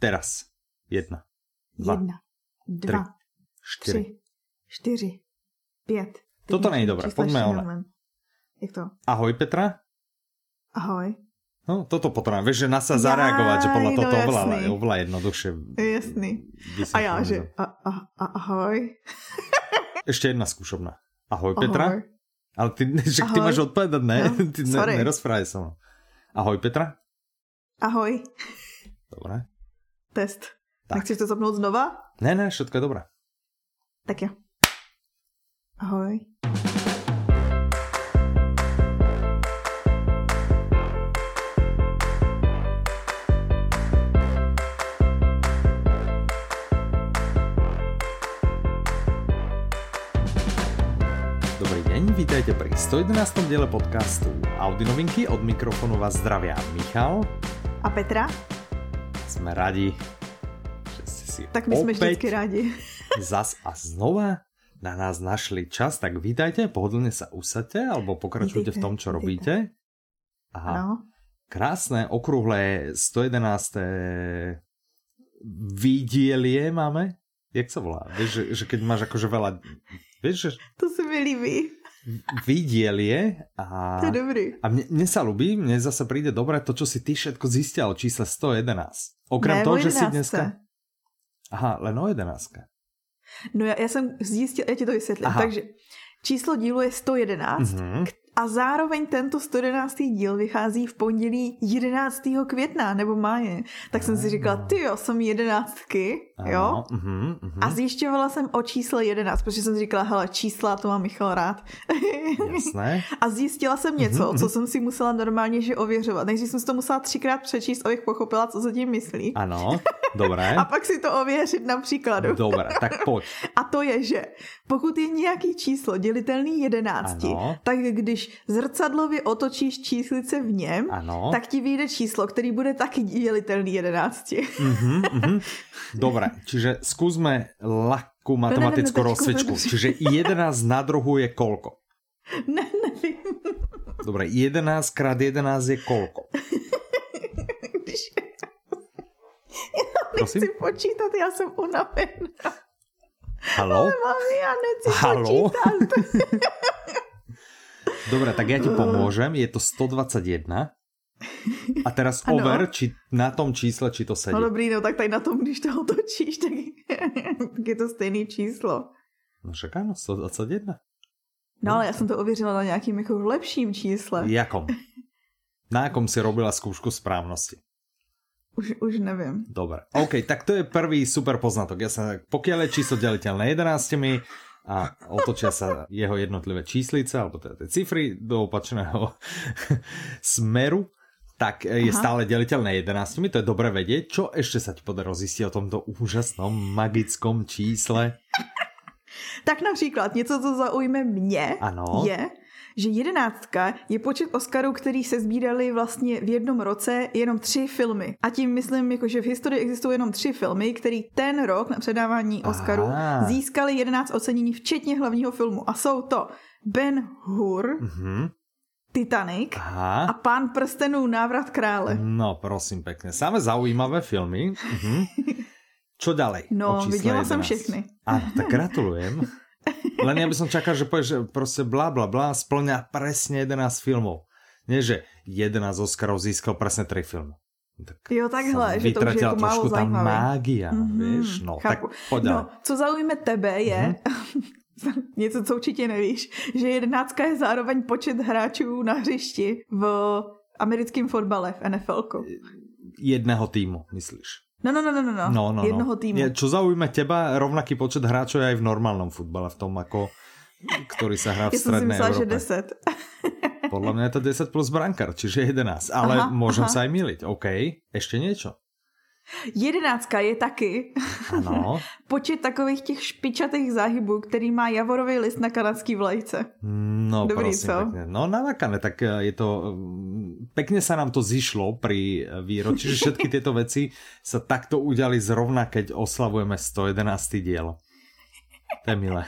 Teraz. Jedna. Dva. Jedna, dva, Čtyři. tři, čtyři, pět. Teď Toto není dobré, pojďme ještě ona. neumím. Jak to? Ahoj Petra. Ahoj. No, toto potrebujem. Vieš, že na sa Jaj, zareagovať, že no toho je oveľa, jasný. je oveľa jednoduchšie. Jasný. A já, to že a, a, a, ahoj. Ešte jedna skúšobná. Ahoj Petra. Ahoj. Ale ty, že ty Ahoj. máš odpovedať, ne? No, ty ne, nerozprávaj sa mnou. Ahoj Petra. Ahoj. Dobre. Test. Tak. Nechceš to zapnout znova? Ne, ne, všetko je dobré. Tak jo. Ahoj. Dobrý deň, vítajte pri 111. diele podcastu Audi novinky. Od mikrofonu vás zdravia Michal. A Petra? Sme radi, že ste si Tak my jsme vždycky rádi. zas a znova na nás našli čas, tak vítajte, pohodlne sa usadte, alebo pokračujte v tom, čo vítejte. robíte. A Ano. krásne, okrúhle 111. výdielie máme. Jak sa volá? Vieš, že, že keď máš akože veľa... Vieš, že To se mi líbí. Výdielie a... To je dobrý. A mne, mne sa ľubí, mne zase príde dobre to, čo si ty všetko zistil o čísle 111. Okrem Ne, toho, že si 11. dneska... Aha, len o 11. No já, já jsem zjistil, já ti to vysvětlím. Aha. Takže číslo dílu je 111 Mhm. A zároveň tento 111. díl vychází v pondělí 11. května nebo máje. Tak jsem si říkala, ty jo, jsem jedenáctky, jo? Mhm, mhm. A zjišťovala jsem o čísle 11, protože jsem si říkala, hele, čísla, to má Michal rád. Jasné. A zjistila jsem něco, Mhm, co jsem si musela normálně že ověřovat. Nejdřív jsem si to musela třikrát přečíst, abych pochopila, co se tím myslí. Ano, dobré. A pak si to ověřit na příkladu. Dobré, tak poď. A to je, že pokud je nějaký číslo dělitelný 11, Ano. tak když zrcadlově otočíš číslice v něm, Ano. tak ti vyjde číslo, který bude taky dělitelný 11. Mhm, mhm. Dobre, čiže ne, ne, rozcvičku. počkej, Čiže 11 na druhu je koľko? ne, nevím. Dobre, 11 krát 11 je koľko? Když... Prosím? Počítat, já jsem unavená. Halo? Mami, já nechci Halo? počítat. Dobre, tak ja ti pomôžem. Je to 121. A teraz Ano. over, či na tom čísle, či to sedí. No dobrý, no tak tady na tom, když to otočíš, tak, tak je to stejný číslo. No však áno, 121. No ale já jsem to ověřila na nějakým jako lepším čísle. Jakom? Na akom si robila skúšku správnosti? Už, už nevím. Dobre. OK, tak to je prvý super poznatok. Ja sa, pokiaľ je číslo deliteľné 11 a otočia sa jeho jednotlivé číslice, alebo teda tie cifry do opačného smeru, tak je Aha. stále deliteľné 11. To je dobre vedieť. Čo ešte sa ti podarilo zistiť o tomto úžasnom magickom čísle? Tak například něco, co zaujme mě, Ano. je, že jedenáctka je počet Oscarů, který se sbírali vlastně v jednom roce jenom tři filmy. A tím myslím, jako, že v historii existují jenom tři filmy, který ten rok na předávání Oscarů získali 11 ocenění, včetně hlavního filmu. A jsou to Ben Hur, Mhm. Titanic Aha. a Pán prstenů Návrat krále. No, prosím pekne. Samé zaujímavé filmy. Mhm. Čo ďalej? No, viděla jsem 11. všechny. Áno, tak gratulujem. Len ja by som čakal, že povieš, že proste bla bla bla splňa presne 11 filmov. Nie, že 11 Oscarov získal presne 3 filmy. Tak Jo, takhle, že to už je jako málo zajímavé. mágia, Mhm, vieš? No, tak chápu. poď No, ďalej. co zaujme tebe je, něco, co určitě nevíš, že jedenáctka je zároveň počet hráčů na hřišti v americkém fotbale v NFL. Jedného týmu, myslíš? No, no, no, no, no, no. No, no, jednoho no. týmu. Je, čo zaujíme teba, rovnaký počet hráčov je aj v normálnom futbale, v tom ako ktorý sa hrá v Já jsem si strednej myslela, že Európe. 10. Podľa mňa je to 10 plus brankár, čiže 11. Ale Aha, môžem aha. sa aj miliť. OK, ešte niečo. Jedenáctka je taky Ano. počet takových těch špičatých záhybů, který má javorový list na kanadský vlajce. No, Dobrý, prosím, co? pekne. No, namakané, tak eh, je to... mm, Pekne sa nám to zišlo pri eh, výročí, že všetky tieto veci sa takto udiali zrovna, keď oslavujeme 111. diel. To je milé.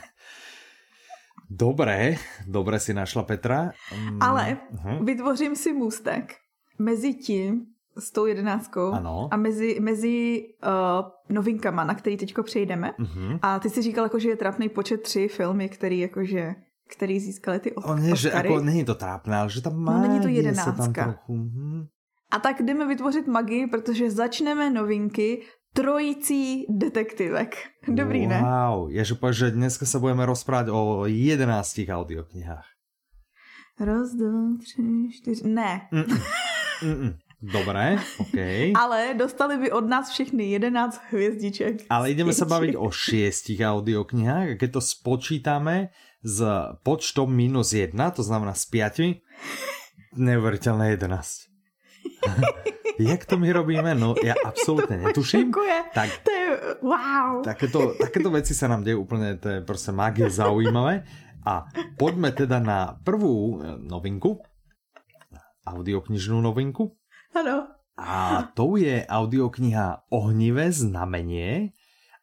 Dobré, dobre si našla Petra. Mm, Ale mhm. vytvořím si můstek mezi tím, s tou jedenáctkou Ano. a mezi, mezi uh, novinkama, na který teďko přejdeme. Mhm. A ty si říkal, jako, že je trapný počet tři filmy, který, jakože, který získali ty O, nie, že Oscary. ako, není to trápne, ale že tam má No, není to jedenáctka. trochu. Hm. A tak jdeme vytvořit magii, protože začneme novinky trojicí detektivek. Dobrý, ne? Wow, ja že že dneska sa budeme rozprávať o 11 audioknihách. Roz, dva, tři, čtyři... Ne. Mm-mm. Mm-mm. Dobre, OK. Ale dostali by od nás všechny 11 hvězdiček. Ale ideme sa Ječi. baviť o šiestich audioknihách a keď to spočítame s počtom minus 1, to znamená s 5, neuveriteľné 11. Jak to my robíme? No ja absolútne netuším. Šokuje. Tak To je wow. takéto, takéto veci sa nám dejú úplne, to je proste magie zaujímavé. A poďme teda na prvú e, novinku, audioknižnú novinku. Ano. A tou je audiokniha Ohnivé znamenie.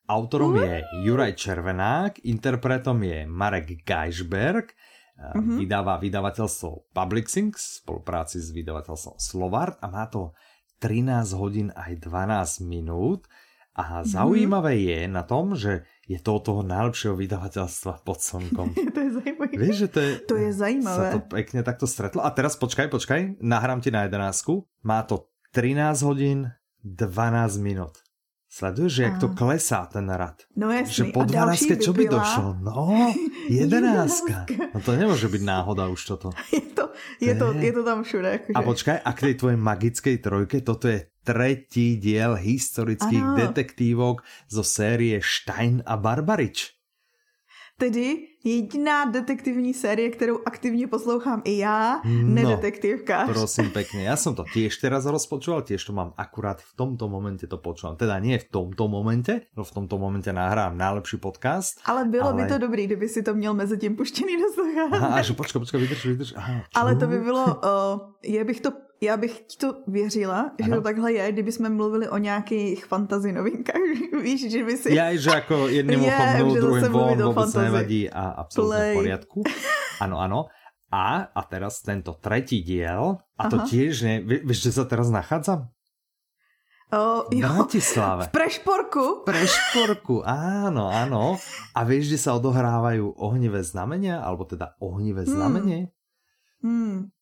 Autorom je Juraj Červenák, interpretom je Marek Geisberg, mm-hmm. vydáva vydavateľstvo Publixing v spolupráci s vydavateľstvom Slovart a má to 13 hodín aj 12 minút. A zaujímavé je na tom, že je to od toho najlepšieho vydavateľstva pod slnkom. to je zajímavé. Vieš, že to je... To je zajímavé. Sa to pekne takto stretlo. A teraz počkaj, počkaj, nahrám ti na 11. Má to 13 hodín 12 minút. Sleduješ, že jak to klesá ten rad. No Že jasný. po A další 12 čo by byla- došlo? No, 11. No to nemôže byť náhoda už toto. Je to, je to, je to tam všude. Jakože. A počkaj, a k tej tvojej magickej trojke, toto je tretí diel historických Ano. detektívok zo série Stein a Barbarič. Tedy jediná detektivní série, kterou aktivně poslouchám i já, No, nedetektivkář. Prosím pekne, ja som to tiež teraz rozpočúval, tiež to mám akurát v tomto momente to počúvam. Teda nie v tomto momente, no v tomto momente nahrám najlepší podcast. Ale bylo Ale- by to dobrý, kdyby si to měl mezi tím puštěný do sluchátek. Aha, a že počkaj, počkaj, vydrž, vydrž. Aha, čo? Ale to by bylo, uh, já bych to, já bych ti to věřila, že Ano. to takhle je, kdyby jsme mluvili o nějakých fantasy novinkách. Víš, že by si... Ja, že ako jedným Je, uchom že druhým von, vôbec fantázii. nevadí a absolútne v poriadku. Áno, áno. A, a teraz tento tretí diel, a to Aha. tiež, ne, vieš, kde sa teraz nachádzam? Oh, V jo, Bratislave. v Prešporku. Prešporku, áno, áno. A vieš, kde sa odohrávajú ohnivé znamenia, alebo teda ohnivé znamenie? Hmm.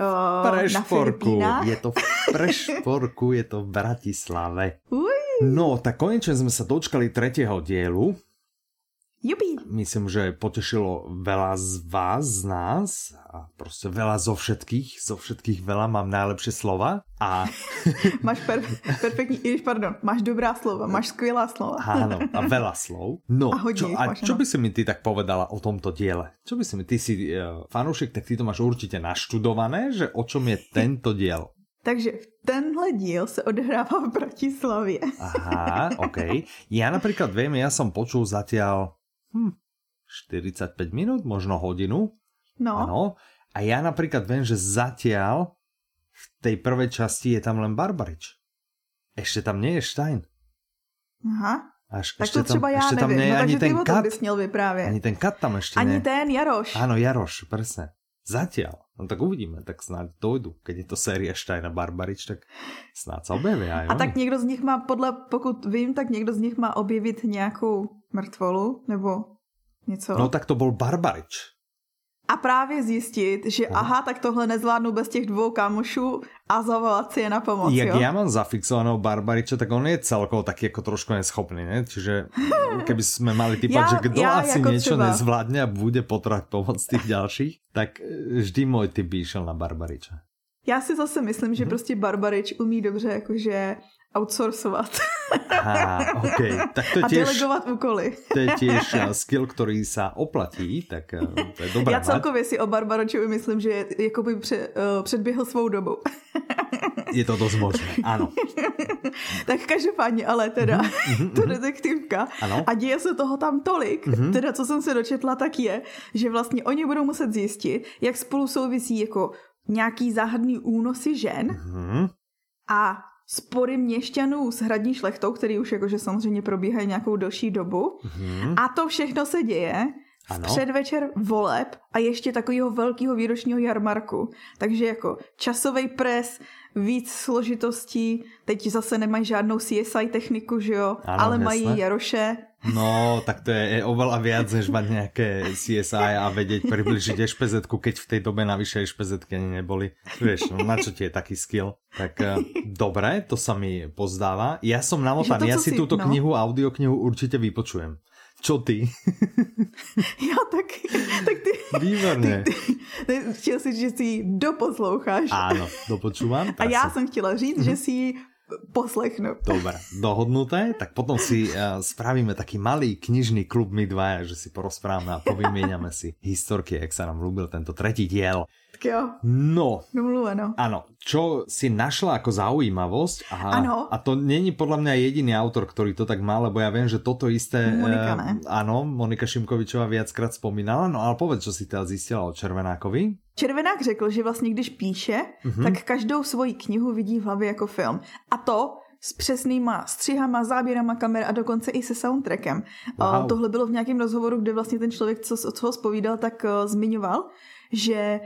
Uh, na Prešporku. Filipínách. Je to v Prešporku, je to v Bratislave. Uj, No, tak konečne sme sa dočkali tretieho dielu. Jubi. Myslím, že potešilo veľa z vás, z nás a proste veľa zo všetkých, zo všetkých veľa mám najlepšie slova a Máš per, perfektní, když, pardon, máš dobrá slova, máš skvělá slova. áno, a veľa slov. No, A čo, a máš, čo áno. by si mi ty tak povedala o tomto diele? Čo by si mi, ty si uh, fanúšik, tak ty to máš určite naštudované, že o čom je tento diel? Takže tenhle díl se odehrává v Bratislavě. Aha, OK. Ja napríklad viem, ja som počul zatiaľ hm, 45 minút, možno hodinu. No, Áno. A ja napríklad viem, že zatiaľ v tej prvej časti je tam len Barbarič. Ešte tam nie je Stein. aha. Až, Tak ešte to třeba tam, já ešte tam nevím. nie je No, ani ten o kat. bys měl vyprávět. Ani ten kat tam ešte Ani nie. ten Jaroš. Áno, Jaroš, presne. Zatiaľ. No tak uvidíme, tak snáď dojdu. Keď je to série Stein a Barbarič, tak snáď sa objevia aj A oni. tak někdo z nich má, podle, pokud vím, tak někdo z nich má objevit nějakou mrtvolu, nebo něco. No tak to bol Barbarič. A právě zjistit, že No. aha, tak tohle nezvládnu bez těch dvou kámošů a zavolat si je na pomoc, Jak jo? ja mám zafixovaného Barbariča, tak on je celkovo taký ako trošku neschopný, ne? Čiže keby sme mali typať, Ja- že kto ja asi ako niečo třeba. nezvládne a bude potrebať pomoc tých ďalších, tak vždy môj typ by išiel na Barbariča. Já si zase myslím, že prostě Barbarič umí dobře jakože outsourcovat Aha, OK. Tak to a tiež, delegovat úkoly. to je tiež eh, skill, ktorý sa oplatí, tak eh, to je dobré Já celkově si o Barbaročovi myslím, že je- jakoby pře, uh, předběhl svou dobu. Je to dosť možné, áno. tak každopádně, ale teda to detektivka. Mhm, Ano. Mhm. A děje se toho tam tolik, teda co jsem se dočetla, tak je, že vlastně oni budou muset zjistit, jak spolu souvisí jako nějaký záhadný únosy žen Hm, a spory měšťanů s hradní šlechtou, který už jakože samozřejmě probíhají nějakou delší dobu. hm. A to všechno se děje v předvečer voleb a ještě takového velkého výročního jarmarku. Takže jako časový pres, víc složitostí, teď zase nemají žádnou CSI techniku, že jo, ano, ale jasné. mají Jaroše. No, tak to je oveľa viac, než mať nejaké CSI a vedieť približiť špz keď v tej dobe navyše špz ani neboli. Vieš, no, na čo ti je taký skill? Tak uh, dobre, to sa mi pozdáva. Ja som namotaný, ja si, si túto no. knihu, audioknihu určite vypočujem. Čo ty? Já taky. Tak ty, Výborně. Ty, ty, chtěl si, že si ji doposloucháš. Áno, dopočúvam. A já jsem chtěla říct, mm-hmm. že si ji poslechnu. Dobre, dohodnuté, tak potom si uh, spravíme taký malý knižný klub my dvaja, že si porozprávame a povymieniame si historky, jak sa nám ľúbil tento tretí diel. Jo. No. Domluveno. Áno. Čo si našla ako zaujímavosť a, ano. a to není podľa mňa jediný autor, ktorý to tak má, lebo ja viem, že toto isté... Monika, ne? Uh, áno, Monika Šimkovičová viackrát spomínala, no ale povedz, čo si teda zistila o Červenákovi. Červenák řekl, že vlastně když píše, mm-hmm. tak každou svoji knihu vidí v hlavě jako film. A to s přesnýma střihama, záběrama kamer a dokonce i se soundtrackem. Wow. Tohle bylo v nějakém rozhovoru, kde vlastně ten člověk, co, co ho spovídal, tak uh, zmiňoval, že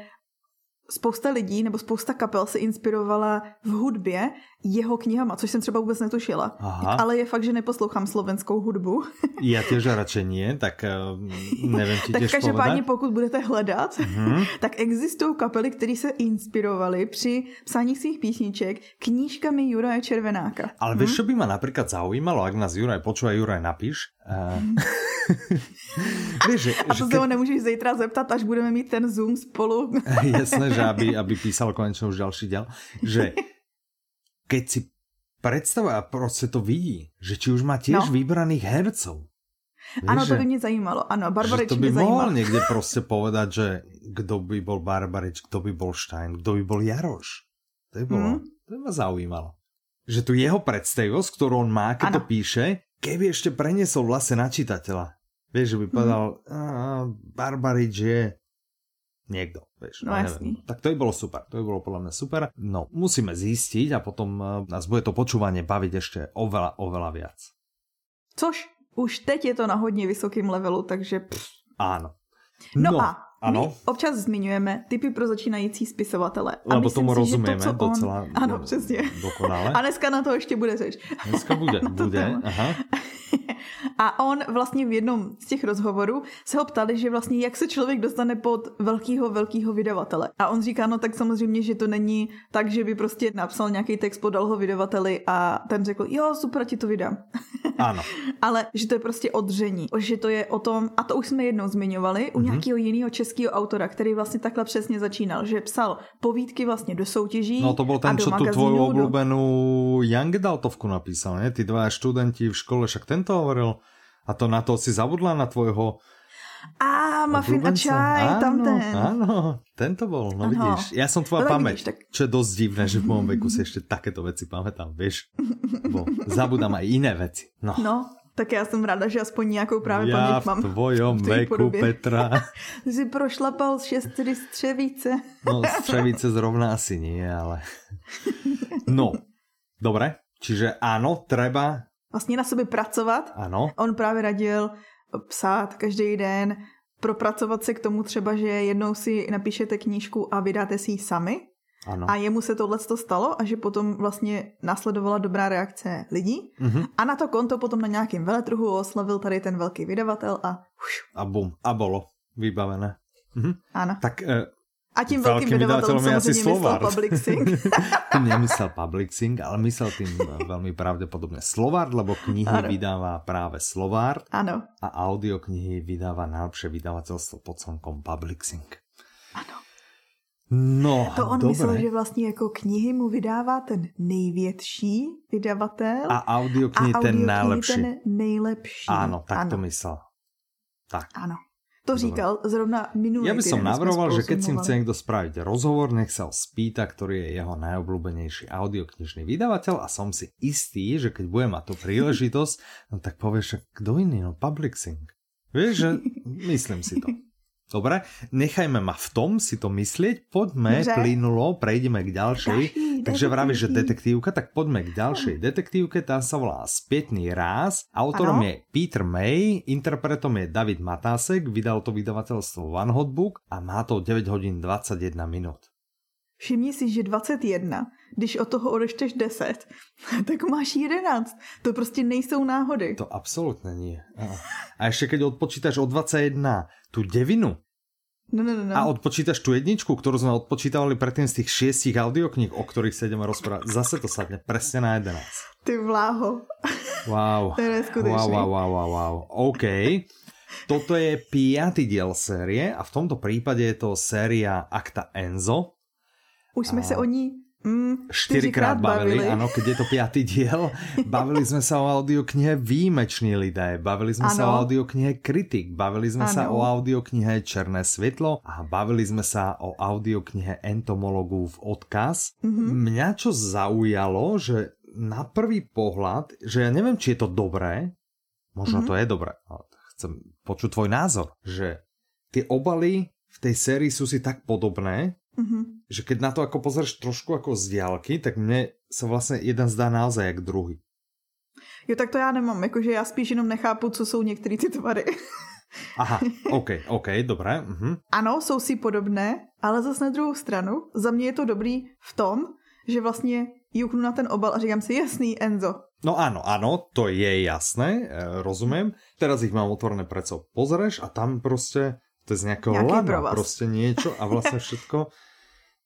spousta lidí nebo spousta kapel se inspirovala v hudbě jeho knihama, což jsem třeba vůbec netušila. Aha. Ale je fakt, že neposlouchám slovenskou hudbu. Já těž radši nie, tak uh, nevím ti Tak každopádně pokud budete hledat, uh-huh. tak existují kapely, které se inspirovaly při psání svých písniček knížkami Juraje Červenáka. Ale hmm? víš, co by ma například zaujímalo, ak nás Juraj počúva, Juraj napíš. Uh... Víš, že, a to se ho nemůžeš zítra zeptat, až budeme mít ten Zoom spolu. Jasné, že aby, aby písal konečně už další děl. Že keď si predstavuje a prostě to vidí, že či už má těž no. vybraných hercov. Víš, ano, to by mě zajímalo. Ano, Barbarič to by mě mohl někde prostě povedat, že kdo by byl Barbarič, kdo by byl Stein, kdo by byl Jaroš. To by bylo, hmm. to by mě zaujímalo. Že tu jeho predstavivosť, kterou on má, ano. to píše, keby ešte preniesol vlastne na čitateľa. Vieš, že by povedal, mm. Barbarič je niekto, vieš. No, jasný. Tak to by bolo super, to by bolo podľa mňa super. No, musíme zistiť a potom uh, nás bude to počúvanie baviť ešte oveľa, oveľa viac. Což už teď je to na hodně vysokým levelu, takže... Pff. Áno. No, no a ano. My občas zmiňujeme typy pro začínající spisovatele. A Lebo tomu si, rozumíme to, on... docela Ano, přesně. dokonale. A dneska na to ještě bude řeč. Dneska bude, bude, aha. A on vlastně v jednom z těch rozhovorů se ho ptali, že vlastně jak se člověk dostane pod velkýho, velkýho vydavatele. A on říká, no tak samozřejmě, že to není tak, že by prostě napsal nějaký text, podal ho vydavateli a ten řekl, jo, super, ti to vydám. Ano. Ale že to je prostě odření. Že to je o tom, a to už jsme jednou zmiňovali, u mm-hmm. nějakého jiného českého autora, který vlastně takhle přesně začínal, že psal povídky vlastně do soutěží. No to byl ten, co tu tvoju oblíbenou do... Young Daltovku napísal, ne? Ty dva studenti v škole, však ten to hovoril. A to na to si zabudla na tvojho a muffin a čaj, áno, tam ten. Áno, tento bol, no ano. vidíš. Ja som tvoja no, pamäť, vidíš, tak... čo je dosť divné, že v mojom veku si ešte takéto veci pamätám, vieš. Bo zabudám aj iné veci. No. no, tak já jsem ráda, že aspoň nějakou právě já paměť mám. V tvojom v veku, podobě. Petra. Jsi prošlapal šestry střevíce. no, střevíce zrovna asi nie, ale... No, dobré. Čiže áno, treba vlastně na sobě pracovat. Ano. On právě radil psát každý den, propracovat se k tomu třeba, že jednou si napíšete knížku a vydáte si ji sami. Ano. A jemu se tohle stalo a že potom vlastně následovala dobrá reakce lidí. Mm-hmm. A na to konto potom na nějakém veletrhu oslavil tady ten velký vydavatel a už. A bum, a bolo vybavené. Mhm. Ano. Tak e, a tím velkým vydavatelem samozřejmě myslel Publixing. Nemyslel Publixing, ale myslel tým velmi pravděpodobně Slovard, lebo knihy ano. vydává právě Slovard. Ano. A audioknihy vydává najlepšie vydavatelstvo pod slnkom Publixing. Ano. No, To on dobré. myslel, že vlastně jako knihy mu vydává ten největší vydavatel. A audioknihy ten nejlepší. ten nejlepší. Ano, tak ano. to myslel. Tak. Ano. To říkal zrovna minulý Ja by som navrhoval, že keď si chce niekto spraviť rozhovor, nech sa ho spýta, ktorý je jeho najobľúbenejší audioknižný vydavateľ a som si istý, že keď bude mať tú príležitosť, no tak povieš, že kto iný, no Publixing. Vieš, že myslím si to. Dobre, nechajme ma v tom si to myslieť, poďme Dobře. plynulo, prejdeme k ďalšej. Ďalší, Takže vravíš, že detektívka, tak poďme k ďalšej detektívke, tá sa volá Spätný ráz. Autorom ano. je Peter May, interpretom je David Matásek, vydal to vydavateľstvo One Hot Book a má to 9 hodín 21 minut. Všimni si, že 21, když od toho odešteš 10, tak máš 11. To prostě nejsou náhody. To absolutně nie. A ještě keď odpočítaš od 21 tu devinu, No, no, no, no. A odpočítaš tu jedničku, ktorú sme odpočítavali predtým z tých šiestich audiokníh, o ktorých sa ideme rozprávať. Zase to sadne presne na 11. Ty vláho. Wow. to je neskutečný. Wow, wow, wow, wow, wow. OK. Toto je piatý diel série a v tomto prípade je to séria Akta Enzo. Už jsme a... se o ní Mm, štyrikrát bavili, bavili, áno, keď je to piatý diel. Bavili sme sa o audioknihe Výjimečný lidé, bavili sme ano. sa o audioknihe Kritik, bavili sme ano. sa o audioknihe Černé svetlo a bavili sme sa o audioknihe Entomologu v odkaz. Mm-hmm. Mňa čo zaujalo, že na prvý pohľad, že ja neviem, či je to dobré, možno mm-hmm. to je dobré, ale chcem počuť tvoj názor, že tie obaly v tej sérii sú si tak podobné, Mm-hmm. Že keď na to ako pozrieš trošku ako z diálky, tak mne sa vlastně jeden zdá naozaj jak druhý. Jo, tak to já nemám, jakože já spíš jenom nechápu, co jsou některé ty tvary. Aha, OK, OK, dobré. Uh-huh. Ano, jsou si podobné, ale zase na druhou stranu, za mě je to dobrý v tom, že vlastně juknu na ten obal a říkám si, jasný, Enzo. No ano, ano, to je jasné, eh, rozumím. Teraz ich mám otvorené preco. Pozrieš a tam prostě to je z nějakého lana, prostě niečo a vlastně všetko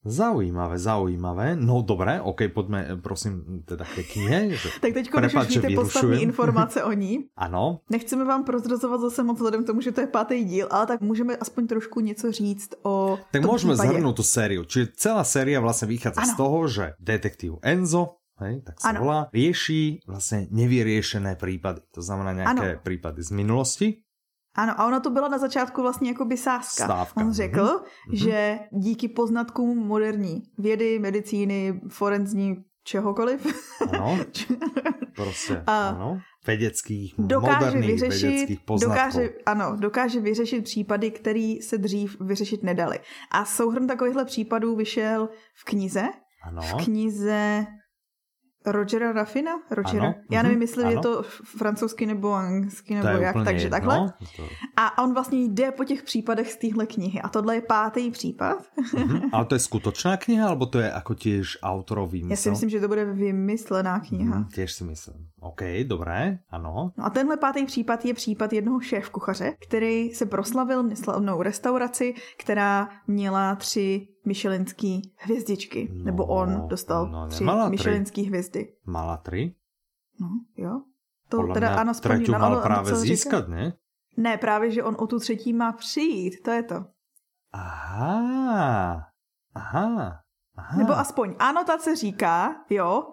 Zaujímavé, zaujímavé. No dobré, ok, pojďme prosím teda ke knihe. tak teď když už víte podstatní informace o ní. ano. Nechceme vám prozrazovat zase moc vzhledem k tomu, že to je pátý díl, ale tak můžeme aspoň trošku něco říct o Tak můžeme zhrnout tu sériu. Čiže celá séria vlastně vychádza ano. z toho, že detektiv Enzo hej, tak sa ano. volá, rieši vlastně nevyriešené prípady. To znamená nějaké ano. prípady z minulosti. Ano, a ona to byla na začátku vlastně jako by sázka. Stávka. On řekl, mm-hmm. že díky poznatkům moderní vědy, medicíny, forenzní, čehokoliv. Ano, prostě, a ano. Vědeckých, dokáže vyřešit, vědeckých poznatků. Dokáže, ano, dokáže vyřešit případy, které se dřív vyřešit nedali. A souhrn takovýchhle případů vyšel v knize. Ano. V knize Rogera Raffina? Rogera. Ano, Já nevím, mhm, jestli ano. je to francouzsky nebo anglicky nebo jak, takže jedno, takhle. To... A on vlastně jde po těch případech z téhle knihy. A tohle je pátý případ. Mm-hmm. Ale to je skutočná kniha, alebo to je jako těž autorový výmysl? Já si myslím, že to bude vymyslená kniha. Mm, těž si myslím. OK, dobré, ano. No a tenhle pátý případ je případ jednoho šéf kuchaře, který se proslavil neslavnou restauraci, která měla tři Michelinský hvězdičky. No, nebo on dostal no, tři Michelinský hvězdy. Mala tři? No, jo. To Podle teda ano, splní, mal no, právě získat, ne? Ne, právě, že on o tu třetí má přijít, to je to. Aha, aha, aha. Nebo aspoň anotace říká, jo,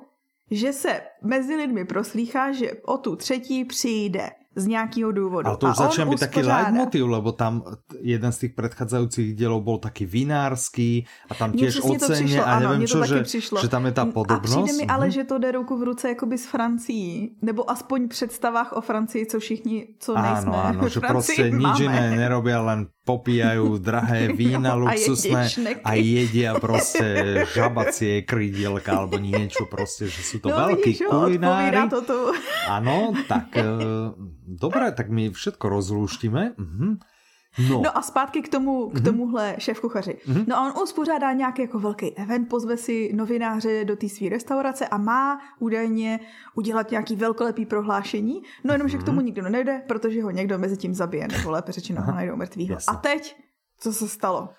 že se mezi lidmi proslýchá, že o tu třetí přijde z nějakého důvodu. Ale to už začíná být taký leitmotiv, lebo tam jeden z těch předcházejících dělů byl taky vinářský a tam těž oceně a nevím čo, že, že tam je ta podobnost. A přijde mi -hmm. ale, mhm. že to jde ruku v ruce jakoby s Francií, nebo aspoň představách o Francii, co všichni, co nejsme Áno, áno, že prostě nič jiné nerobia, len popíjajú drahé vína luxusné a, a jedia prostě žabacie krydielka alebo niečo prostě, že sú to no, veľkí kulinári. to tu. Ano, tak e, dobré, tak my všetko rozlúštime. Mhm. No. no a zpátky k tomu, k mhm. tomuhle šéf kuchaři. Mm-hmm. No a on uspořádá nějaký jako velký event, pozve si novináře do té své restaurace a má údajně udělat nějaký velkolepý prohlášení, no jenom, mm-hmm. že k tomu mhm. nikdo nejde, protože ho někdo mezi tím zabije, nebo lépe řečeno ho najdou mrtvýho. A teď, co se stalo?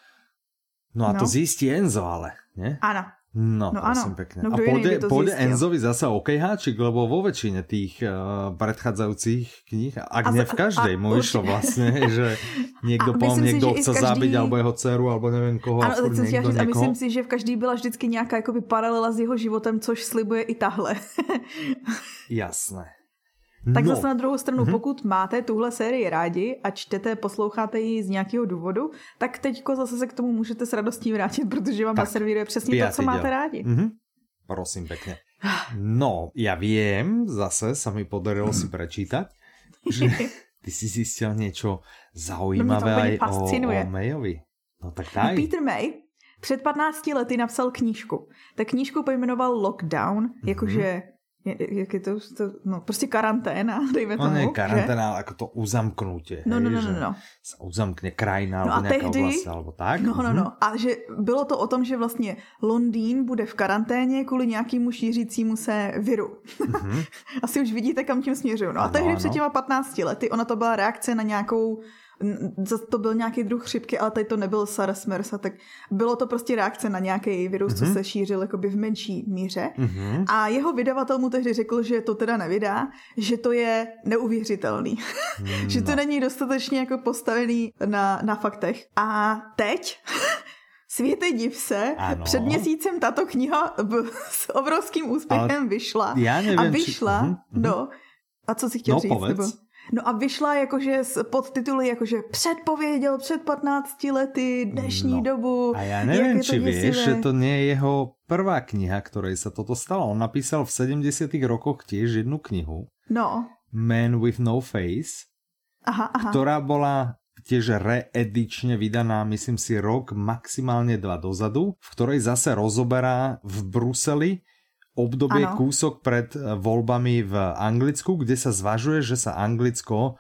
No a no. to zjistí Enzo ale, ne? Ano. No, no prosím ano. pekne. No, a pôjde, pôjde Enzovi zase okejháčik, lebo vo väčšine tých uh, predchádzajúcich kníh, ak a, nie v každej, mu išlo vlastne, že niekto, poviem, niekto si, chce každý... zabiť, alebo jeho dceru, alebo neviem koho. Ano, a, niekto, a myslím si, že v každý byla vždycky nějaká jakoby paralela s jeho životem, což slibuje i tahle. Jasné. Tak no. zase na druhou stranu, mm-hmm. pokud máte tuhle sérii rádi a čtete, posloucháte ji z nějakého důvodu, tak teďko zase se k tomu můžete s radostí vrátit, protože vám naservíruje přesně to, co máte děl. rádi. Mm-hmm. Prosím pekne. No, ja viem, zase sa mi podarilo si prečítať, že ty si zjistil něco zaujímavé no o, o Mayovi. No tak daj. Peter May před 15 lety napsal knížku. Ta knížku pojmenoval Lockdown, mm-hmm. jakože jak je to, to no, prostě karanténa, dejme no, tomu. No ne karanténa, ale jako to uzamknutě. No, no, no, no, no. Se uzamkne krajina, no nebo nějaká tehdy, oblast, alebo tak. No, no, no. Mhm. A že bylo to o tom, že vlastně Londýn bude v karanténě kvůli nějakému šířícímu se viru. Mm-hmm. Asi už vidíte, kam tím směřuju. No a tehdy no, před těma 15 lety, ona to byla reakce na nějakou to byl nějaký druh chřipky, ale tady to nebyl SARS, MERS, tak bylo to prostě reakce na nějaký virus, mm-hmm. co mhm. se šířil jakoby v menší míře. Mm-hmm. A jeho vydavatel mu tehdy řekl, že to teda nevydá, že to je neuvěřitelný. Mm, že to no. není dostatečně jako postavený na, na faktech. A teď Světe div se, ano. před měsícem tato kniha s obrovským úspěchem Ale vyšla. Já nevím, a vyšla či... mm-hmm. do... A co si chtěl no, říct? Povedz. Nebo? No a vyšla jakože s podtituly jakože předpověděl před 15 lety dnešní no. dobu. A já nevím, či víš, že to nie je jeho prvá kniha, ktorej sa toto stalo. On napísal v 70 rokoch tiež jednu knihu. No. Man with no face. Aha, aha. Ktorá bola tiež reedične vydaná, myslím si, rok, maximálne dva dozadu, v ktorej zase rozoberá v Bruseli obdobie ano. kúsok pred eh, voľbami v Anglicku, kde sa zvažuje, že sa Anglicko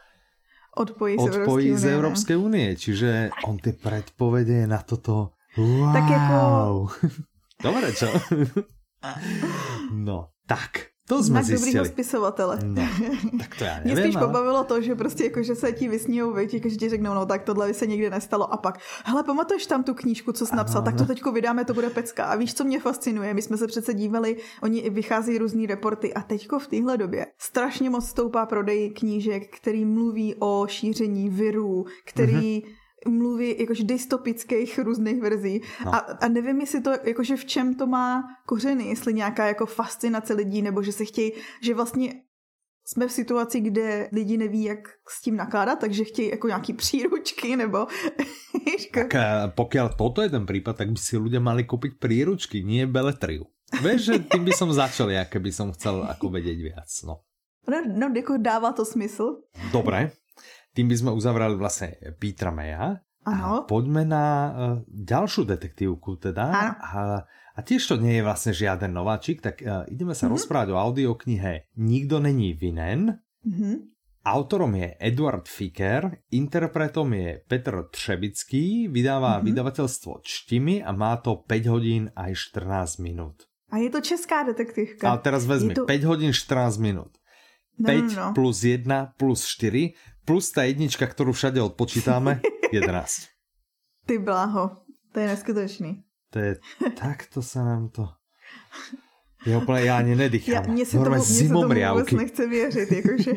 odpojí, odpojí z Európskej únie. Čiže on tie predpovede na toto... Wow. Tak jako... Dobre, čo? no, tak. To jsme Znak dobrýho spisovatele. No, tak to já nevím. Mě spíš ale... pobavilo to, že prostě jako, že se ti vysníjou, víš, jako, že ti řeknou, no tak tohle by se nikdy nestalo a pak, hele, pamatuješ tam tu knížku, co jsi napsal, tak to teďko vydáme, to bude pecka. A víš, co mě fascinuje? My jsme se přece dívali, oni vychází různý reporty a teďko v téhle době strašně moc stoupá prodej knížek, který mluví o šíření virů, který mm-hmm mluví jakože dystopických různých verzí no. a, a nevím, jestli to, jakože v čem to má kořeny, jestli nějaká jako fascinace lidí, nebo že se chtějí, že vlastně jsme v situaci, kde lidi neví, jak s tím nakládat, takže chtějí jako nějaký příručky, nebo... tak pokud toto je ten případ, tak by si lidé mali koupit příručky, nie beletriu. Víš, že tím by som začal, jak by som chcel ako vedieť viac, no. No, no jako dává to smysl. Dobre, tým by sme uzavrali vlastne Petra Maya. Ano. A poďme na uh, ďalšiu detektívku teda. Ano. A, a tiež to nie je vlastne žiaden nováčik, tak uh, ideme sa mm -hmm. rozprávať o audioknihe Nikdo není vinen. Mm -hmm. Autorom je Eduard Fiker, interpretom je Petr Třebický, vydává mm -hmm. vydavatelstvo Čtimi a má to 5 hodín a 14 minut. A je to česká detektivka. A teraz vezmi, to... 5 hodín 14 minut. 5 no, no, no. plus 1 plus 4 plus ta jednička, kterou všade odpočítáme, 11. Ty bláho, to je neskutečný. To je, takto se nám to... Já úplně, já ani nedýchám. Já, mně se tomu, mně se tomu vůbec nechce věřit, jakože...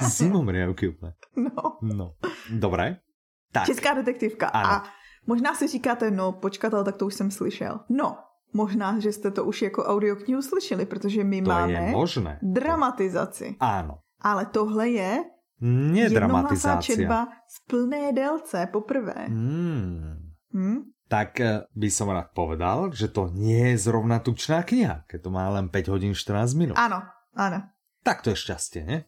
zimomriavky úplně. No. No, dobré. Tak. Česká detektivka. Ano. A možná si říkáte, no počkatel, tak to už jsem slyšel. No, možná, že jste to už jako audioknihu slyšeli, protože my to máme je možné. dramatizaci. Ano. Ale tohle je Nedramatizácia. četba v plné délce poprvé. Hmm. Hmm? Tak eh, by som rád povedal, že to nie je zrovna tučná kniha, keď to má len 5 hodín 14 minut. Ano, ano. Tak to je šťastie, ne?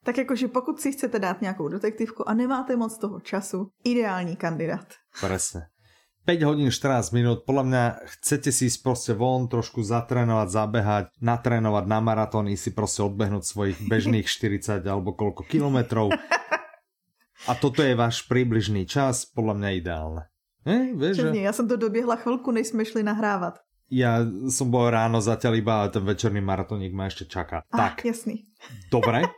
Tak jakože pokud si chcete dát nějakou detektivku a nemáte moc toho času, ideální kandidát. Presne. 5 hodín 14 minút, podľa mňa chcete si ísť proste von, trošku zatrénovať, zabehať, natrénovať na maratóny, si proste odbehnúť svojich bežných 40 alebo koľko kilometrov. A toto je váš približný čas, podľa mňa ideálne. Vieš, že... Já jsem to doběhla chvilku, než jsme šli nahrávat. Ja som bol ráno zatiaľ iba, ale ten večerný maratoník ma ešte čaká. Ah, tak. Jasný. Dobre.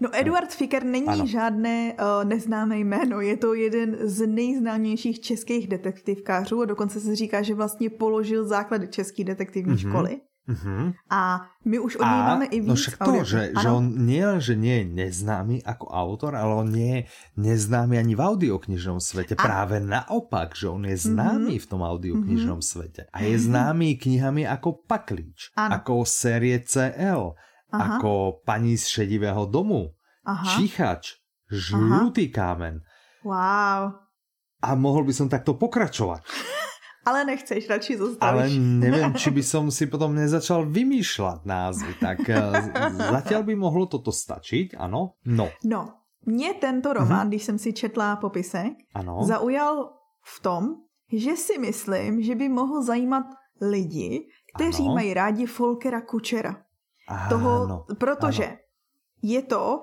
No Eduard Fiker není ano. žádné uh, neznámé jméno, je to jeden z nejznámějších českých detektivkářů a dokonce se říká, že vlastně položil základy české detektivní mm-hmm. školy. Uh-huh. A my už od něj máme i no víc. No však to, že, že on nie že nie je neznámy ako autor, ale on nie je neznámy ani v audioknižnom svete. A... Práve naopak, že on je známy uh-huh. v tom audioknižnom uh-huh. svete. A je známy knihami ako Paklíč, ano. ako série CL, Aha. ako Paní z šedivého domu, Aha. Čichač, Žlutý kámen. Wow. A mohol by som takto pokračovať. Ale nechceš, radši zostavíš. Ale neviem, či by som si potom nezačal vymýšľať názvy. Tak eh, zatiaľ by mohlo toto stačiť, ano? No. No, mě tento román, mm-hmm. když jsem si četla popisek, ano. zaujal v tom, že si myslím, že by mohl zajímat lidi, kteří ano. mají rádi Folkera Kučera. Ano. Toho, protože ano. je to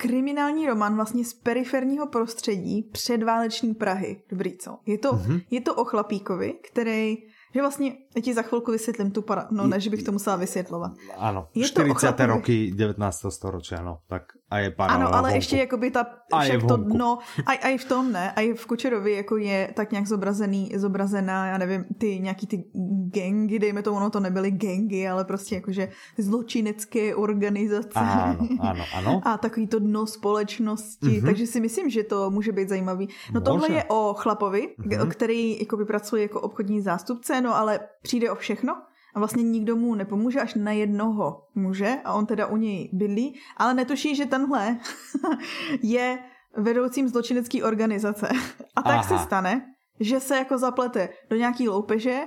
kriminální román vlastně z periferního prostředí předváleční Prahy. Dobrý, co? Je to, mm-hmm. je to o chlapíkovi, který že vlastně, já ti za chvilku vysvětlím tu para... No, ne, že bych to musela vysvětlovat. Ano, je 40. To roky 19. storočí, ano. Tak a je paralela Ano, ale ještě by ta, a však to dno, a, a i v tom ne, a i v Kučerovi jako je tak nějak zobrazený, zobrazená, já nevím, ty nějaký ty gengy, dejme to, ono to nebyly gengy, ale prostě jakože zločinecké organizace. Ano, ano, ano. A takový to dno společnosti, mm-hmm. takže si myslím, že to může být zajímavý. No Může. tohle je o chlapovi, mm-hmm. který jakoby pracuje jako obchodní zástupce, no ale přijde o všechno a vlastně nikdo mu nepomůže, až na jednoho muže a on teda u něj bydlí, ale netuší, že tenhle je vedoucím zločinecké organizace. A tak Aha. se stane, že se jako zaplete do nějaký loupeže,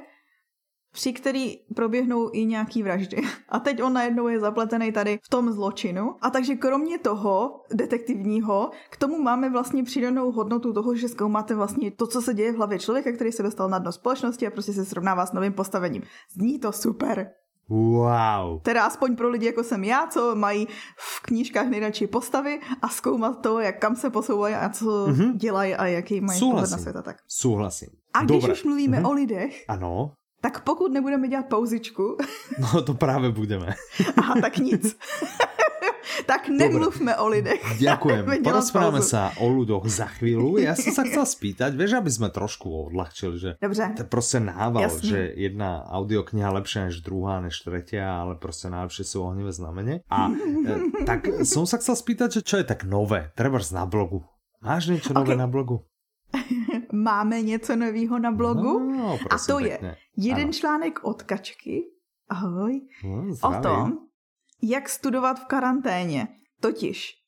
při který proběhnou i nějaký vraždy. A teď on najednou je zapletený tady v tom zločinu. A takže kromě toho detektivního, k tomu máme vlastně přidanou hodnotu toho, že zkoumáte vlastně to, co se děje v hlavě člověka, který se dostal na dno společnosti a prostě se srovnává s novým postavením. Zní to super. Wow. Teda aspoň pro lidi, jako jsem já, co mají v knížkách nejradši postavy a zkoumat to, jak kam se posouvají a co mm-hmm. dělají a jaký mají pohled na světa. Tak. Souhlasím. A když Dobre. už mluvíme mm-hmm. o lidech, ano. Tak pokud nebudeme dělat pauzičku... No to právě budeme. Aha, tak nic. tak nemluvme Dobre. o lidech. Ďakujem. Porozprávame sa o ľuďoch za chvíľu. Ja som sa chcel spýtať, vieš, aby sme trošku odľahčili, že Dobře. to prostě nával, Jasný. že jedna audiokniha lepšia než druhá, než tretia, ale prostě najlepšie sú ohnivé znamenie. A e, tak som sa chcel spýtať, že čo je tak nové, trebárs na blogu. Máš niečo nové okay. na blogu? Máme něco nového na blogu. No, a to pěkně. je jeden ano. článek od Kačky, ahoj, no, o tom, jak studovat v karanténě. Totiž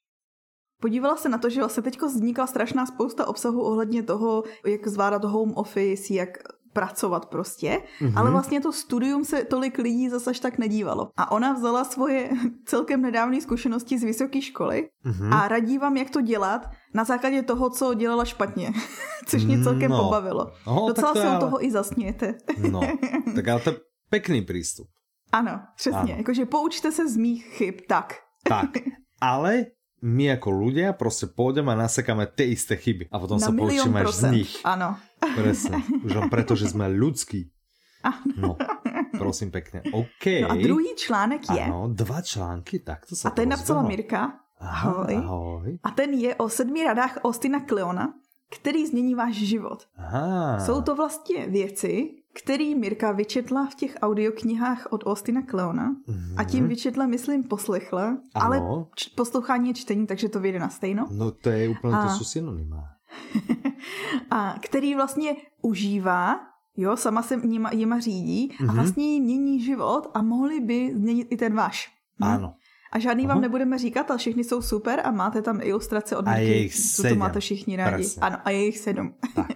Podívala se na to, že vlastně teď vznikla strašná spousta obsahu ohledně toho, jak zvládat home office, jak pracovat prostě, mm-hmm. ale vlastně to studium se tolik lidí zase až tak nedívalo. A ona vzala svoje celkem nedávné zkušenosti z vysoké školy mm-hmm. a radí vám, jak to dělat na základě toho, co dělala špatně, což mě celkem no. pobavilo. No, Docela se ale... toho i zasnějete. no, tak ale to je pekný přístup. Ano, přesně. Ano. Jakože poučte se z mých chyb, tak. Tak, ale my jako ľudia prostě pôjdeme a nasekáme ty isté chyby a potom na sa poučíme z nich. Ano. Presne. Už len preto, že jsme ľudskí. No, prosím pekne. OK. No a druhý článek je... Ano, dva články, tak to se A ten napsala Mirka. Ahoj. ahoj. A ten je o sedmi radách Ostina Kleona, který změní váš život. Aha. Jsou to vlastně věci, který Mirka vyčetla v těch audioknihách od Austina Kleona mm-hmm. a tím mhm. vyčetla, myslím, poslechla, ano. ale č- poslouchání je čtení, takže to vyjde na stejno. No to je úplně, a... to jsou synonyma. a který vlastně užívá, jo, sama se jima, jima řídí mm-hmm. a mhm. vlastně jí mění život a mohli by změnit i ten váš. Hm? Ano. A žádný Aha. vám nebudeme říkat, ale všechny jsou super a máte tam ilustrace od Mirky, co to máte všichni rádi. Presne. Ano, a je jich sedm. Tak,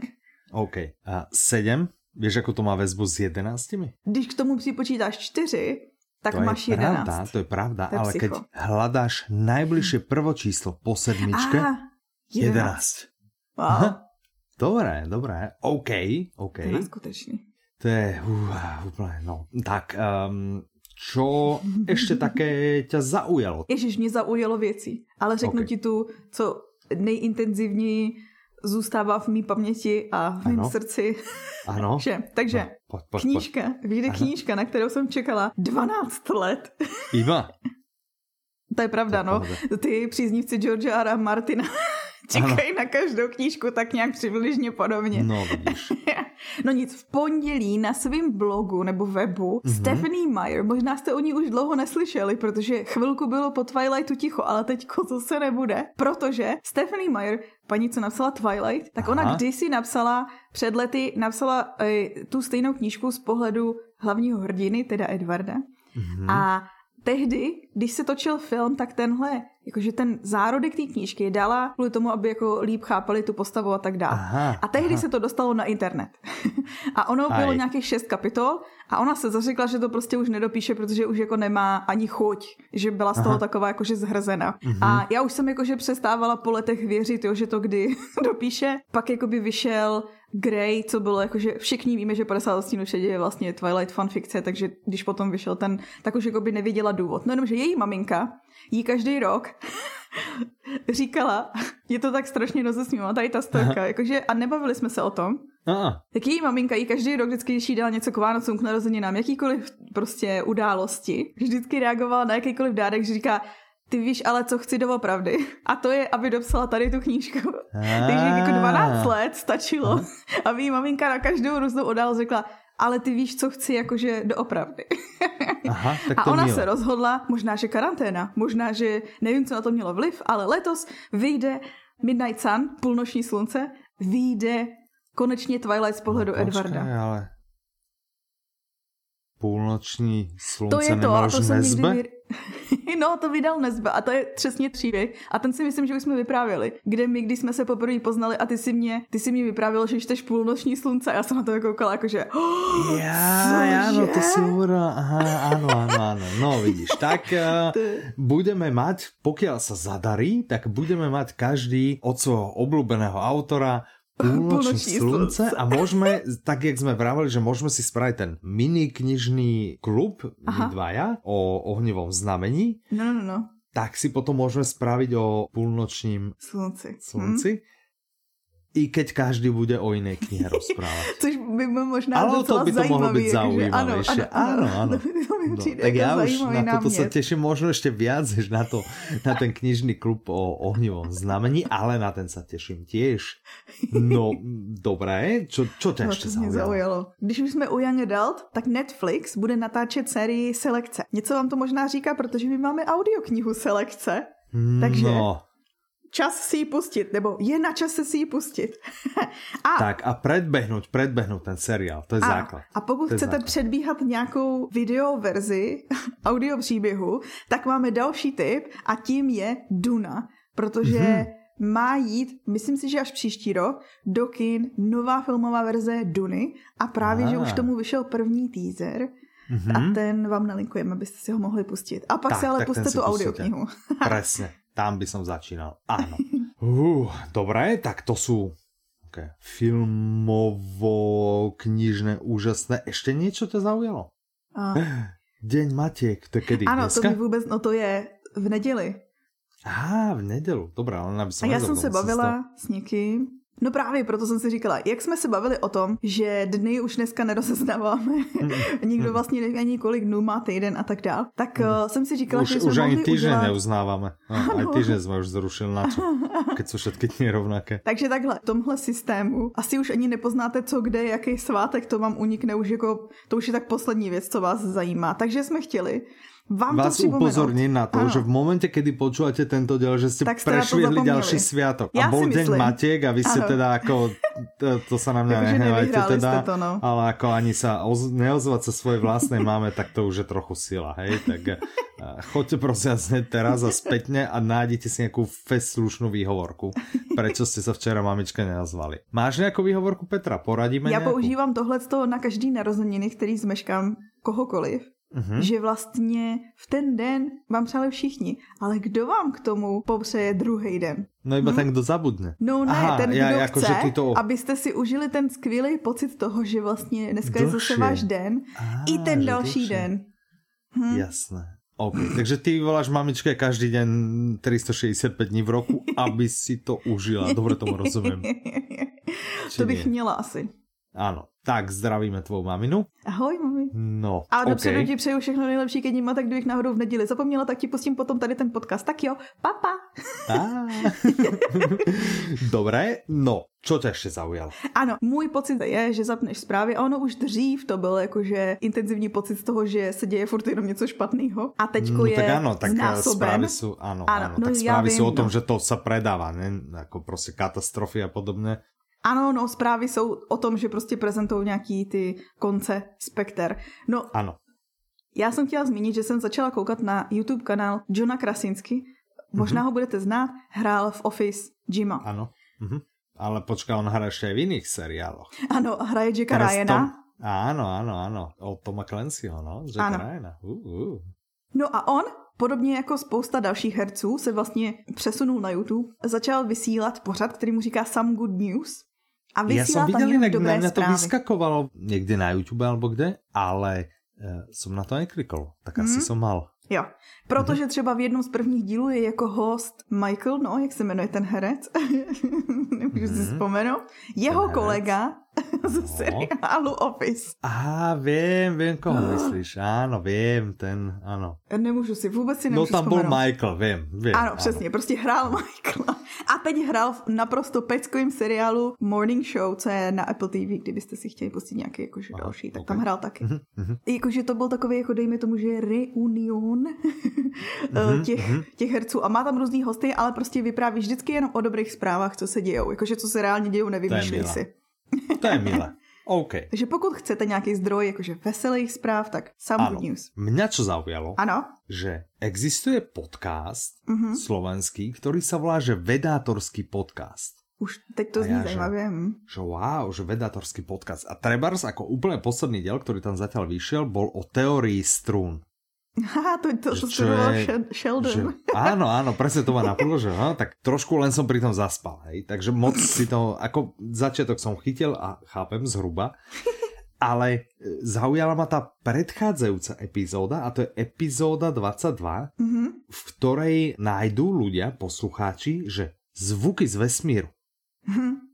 OK. A sedm Víš, jako to má väzbu s jedenáctimi? Když k tomu připočítáš čtyři, tak to máš je jedenáct. Pravda, to je pravda, to je ale psycho. keď hľadáš najbližšie číslo po sedmičke, jedenáct. Wow. Aha. Dobré, dobré, OK, OK. To je skutečný. To je uh, úplně, no. Tak, um, čo ještě také tě zaujalo? Ježiš, mě zaujalo věcí, ale řeknu okay. ti tu, co nejintenzivněji zůstává v mý paměti a v mém srdci. Ano. že, takže no, pojď, pojď, knížka, vyjde knížka, na kterou jsem čekala 12 let. Iva. to je pravda, to no. Pravda. Ty příznivci Georgia R. Martina čekají na každou knížku tak nějak přibližně podobně. No, vidíš. no nic, v pondělí na svém blogu nebo webu mm-hmm. Stephanie Meyer, možná jste o ní už dlouho neslyšeli, protože chvilku bylo po Twilightu ticho, ale teď to se nebude, protože Stephanie Meyer, paní, co napsala Twilight, tak Aha. ona kdysi napsala, před lety napsala e, tu stejnou knížku z pohledu hlavního hrdiny, teda Edwarda. Mm-hmm. A tehdy, když se točil film, tak tenhle, jakože ten zárodek té knížky dala kvůli tomu, aby jako líp chápali tu postavu a tak dále. A tehdy aha. se to dostalo na internet. a ono Aj. bylo nějakých šest kapitol A ona se zařekla, že to prostě už nedopíše, protože už jako nemá ani chuť, že byla z toho Aha. taková jakože zhrzena. Mm-hmm. A já už jsem jakože přestávala po letech věřit, jo, že to kdy dopíše. Pak jakoby vyšel Grey, co bylo jakože všichni víme, že 50 odstínů šedě je vlastně Twilight fanfikce, takže když potom vyšel ten, tak už jakoby nevěděla důvod. No jenom, že její maminka jí každý rok říkala, je to tak strašně rozesmívala, tady ta storka, jakože, a nebavili jsme se o tom, Aha. Tak její maminka jí každý rok vždycky, když jí dala něco k Vánocům, k narozeninám, jakýkoliv prostě události, vždycky reagovala na jakýkoliv dárek, že říká, ty víš ale, co chci doopravdy. A to je, aby dopsala tady tu knížku. Takže jako 12 let stačilo, aby jí maminka na každou různou událost řekla, ale ty víš, co chci jakože doopravdy. Aha, tak to a ona mělo. se rozhodla, možná, že karanténa, možná, že nevím, co na to mělo vliv, ale letos vyjde Midnight Sun, půlnoční slunce, vyjde konečně Twilight z pohledu no, počkej, Edwarda. ale půlnoční slunce to je to, a to jsem nezbe? Někdy... no, to vydal Nezbe a to je přesně příběh a ten si myslím, že už jsme vyprávěli, kde my, když jsme se poprvé poznali a ty si mě, ty si mě vyprávěl, že čteš půlnoční slunce a já jsem na to koukala jakože oh, Já, já, no to si hovorila, aha, ano, ano, ano, no vidíš, tak uh, budeme mať, pokiaľ sa zadarí, tak budeme mať každý od svojho obľúbeného autora Púlnoční slunce a môžeme, tak jak sme vravali, že môžeme si spraviť ten mini knižný klub, my dvaja, o ohnivom znamení. No, no, no. Tak si potom môžeme spraviť o púlnočním slunci. slunci. Hm? I keď každý bude o jiné knihe rozprávat. Což by bylo možná Ale to by to mohlo být zaujímavější. Ano, ano. No, tak já už na toto se těším možno ještě viac, než na, to, na ten knižný klub o ohnivom znamení, ale na ten se těším těž. No, dobré, čo, čo tě no, ještě zaujalo? zaujalo? Když už jsme u Young Adult, tak Netflix bude natáčet sérii Selekce. Něco vám to možná říká, protože my máme audioknihu Selekce. Takže no čas si ji pustit, nebo je na čase si ji pustit. a, tak a predbehnout, predbehnout ten seriál, to je a, základ. A pokud chcete základ. předbíhat nějakou video verzi audio příběhu, tak máme další tip a tím je Duna, protože mm-hmm. má jít, myslím si, že až příští rok, do kin nová filmová verze Duny a právě, a. že už tomu vyšel první teaser, Mm-hmm. A ten vám nalinkujeme, abyste si ho mohli pustit. A pak tak, si ale puste tu audioknihu. Presne tam by som začínal. Áno. Uh, dobré, tak to sú okay. filmovo, knižné, úžasné. Ešte niečo ťa zaujalo? A... Deň Matiek, to je kedy? Ano, dneska? to mi vůbec, no to je v neděli. Aha, v nedělu, dobrá, ale aby som A já jsem se bavila s někým, No právě, proto jsem si říkala, jak jsme se bavili o tom, že dny už dneska nerozeznáváme, nikdo vlastně neví ani kolik dnů má týden a tak dál, tak uh, jsem si říkala, už, že jsme už ani týden udělat... neuznáváme. No, aj týden jsme už zrušili na čo, keď jsou všetky dny rovnaké. Takže takhle, v tomhle systému asi už ani nepoznáte, co kde, jaký svátek, to vám unikne už jako, to už je tak poslední věc, co vás zajímá. Takže jsme chtěli, vám vás to upozorním na to, ano. že v momente, kedy počúvate tento diel, že ste tak prešvihli ďalší sviatok. Ja a bol deň Matiek a vy ste ano. teda ako, to, to sa na mňa nehnevajte teda, to, no. ale ako ani sa oz, neozvať sa svojej vlastnej máme, tak to už je trochu sila, hej, tak eh, choďte prosím hneď teraz a spätne a nájdete si nejakú fest slušnú výhovorku, prečo ste sa včera mamička nenazvali. Máš nejakú výhovorku Petra? Poradíme Já nejakú? používám tohle na každý narozeniny, který zmeškám kohokoliv mm-hmm. že vlastně v ten den vám přáli všichni, ale kdo vám k tomu popřeje druhý den? No iba hm? ten, kdo zabudne. No ne, Aha, ten, kdo jako, chce, že to... abyste si užili ten skvělý pocit toho, že vlastně dneska Dlhšie. je zase váš den, Aha, i ten další dlhšie. den. Hm? Jasné. OK, takže ty voláš mamičke každý den 365 dní v roku, aby si to užila. Dobre tomu rozumím. to bych nie? měla asi. Ano. Tak zdravíme tvou maminu. Ahoj, mami. No, A dopředu okay. ti přeju všechno nejlepší ke nima, tak kdybych náhodou v neděli zapomněla, tak ti pustím potom tady ten podcast. Tak jo, papa. Dobré, no, co tě ještě zaujalo? Ano, můj pocit je, že zapneš zprávy a ono už dřív to byl jakože intenzivní pocit z toho, že se děje furt jenom něco špatného. A teďko no, je tak ano, tak znásoben. zprávy jsou, ano, ano, ano no, tak zprávy jsou o tom, no. že to se predává, ne? Jako prostě katastrofy a podobně. Ano, no, zprávy jsou o tom, že prostě prezentují nějaký ty konce spekter. No, ano. Já jsem chtěla zmínit, že jsem začala koukat na YouTube kanál Johna Krasinsky. Možná mm-hmm. ho budete znát, hrál v Office Jima. Ano. Mm-hmm. Ale počká, on hraje ještě v jiných seriáloch. Ano, hraje Jacka Ryana. Tom, Áno, áno, áno. Od Toma Clancyho, no. Jack Ryana. Uh, uh. No a on Podobně jako spousta dalších herců se vlastně přesunul na YouTube, začal vysílat pořad, který mu říká Some Good News. A vysílá ja som videl inak, na mňa to vyskakovalo niekde na YouTube alebo kde, ale som na to neklikol. Tak asi mm. som mal. Jo, protože mhm. třeba v jednom z prvních dílů je jako host Michael, no, jak se jmenuje ten herec, nemůžu si mhm. vzpomenout, jeho ten kolega z no. seriálu Office. Aha, vím, vím, koho myslíš. Ano, vím, ten, ano. Nemůžu si, vůbec si nemůžu No tam vzpomenout. byl Michael, vím, vím. Ano, ano, přesně, prostě hrál Michaela. A teď hrál v naprosto peckovém seriálu Morning Show, co je na Apple TV, kdybyste si chtěli pustit nějaký jakože Aha, další, tak okay. tam hrál taky. Mm-hmm. Jakože to byl takový, jako dejme tomu, že reunion mm-hmm. těch, těch herců. A má tam různý hosty, ale prostě vypráví vždycky jenom o dobrých zprávách, co se dějou. Jakože co se reálně dějou, nevymýšlej si. To je milé. OK. Takže pokud chcete nějaký zdroj, jakože veselých zpráv, tak Some ano. Good News. Mňa čo zaujalo, ano. že existuje podcast mm-hmm. slovenský, ktorý sa volá, že Vedátorský podcast. Už teď to zní ja, zajímavě. Že, hm. že wow, že vedátorský podcast. A Trebars ako úplne posledný diel, ktorý tam zatiaľ vyšiel, bol o teórii strún. Haha, to, to, to čo je, Sheldon. Že, áno, áno, presne to ma napadlo, že no, tak trošku len som pri tom zaspal, hej. Takže moc si to, ako začiatok som chytil a chápem zhruba, ale e, zaujala ma tá predchádzajúca epizóda a to je epizóda 22, mm-hmm. v ktorej nájdú ľudia, poslucháči, že zvuky z vesmíru. Mm-hmm.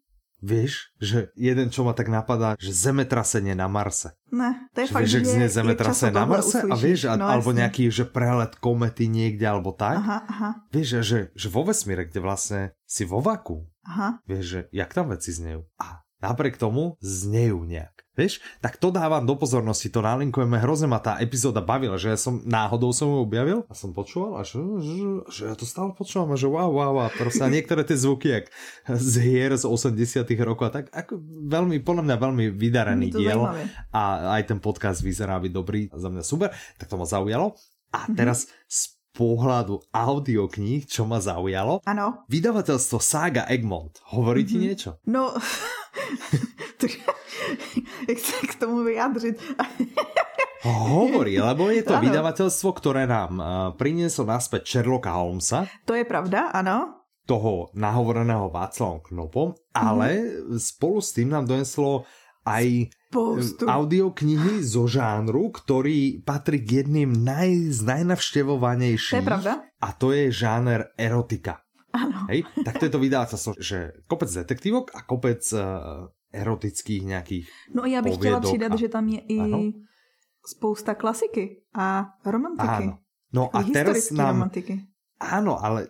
Vieš, že jeden, čo ma tak napadá, že zemetrasenie na Marse. Ne, to je fakt, vieš, že znie zemetrasenie na Marse uslyšíš. a vieš, no, alebo jasne. nejaký, že prelet komety niekde, alebo tak. Aha, aha. Vieš, že, že vo vesmíre, kde vlastne si vo vaku, aha. vieš, že jak tam veci znejú. A napriek tomu znejú nejak. Vieš, tak to dávam do pozornosti, to nalinkujeme, hrozne ma tá epizóda bavila, že ja som náhodou som ju objavil a som počúval a že, že, že ja to stále počúvam a že wow, wow, wow, proste a niektoré tie zvuky, jak z hier z 80 rokov a tak, ako veľmi, podľa mňa veľmi vydarený diel zajímavé. a aj ten podcast vyzerá byť dobrý, za mňa super, tak to ma zaujalo. A mhm. teraz mm-hmm. z pohľadu audiokníh, čo ma zaujalo. Ano. Vydavateľstvo Saga Egmont. Hovorí mm-hmm. ti mhm. niečo? No, jak se k tomu vyjádřit? Hovorí, lebo je to ano. vydavateľstvo, ktoré nám uh, prinieslo naspäť Sherlocka Holmesa. To je pravda, ano. Toho nahovoreného Václavom Knopom, ale mm. spolu s tým nám doneslo aj Postup. audioknihy zo žánru, ktorý patrí k jedným naj, z najnavštevovanejších. To je pravda. A to je žáner erotika. Ano. Hej? Tak to je to vydávateľstvo, že kopec detektívok a kopec uh, erotických nějakých No já bych chtěla přidat, a... že tam je i ano. spousta klasiky a romantiky. Áno. No a teraz nám... Romantiky. Áno, ale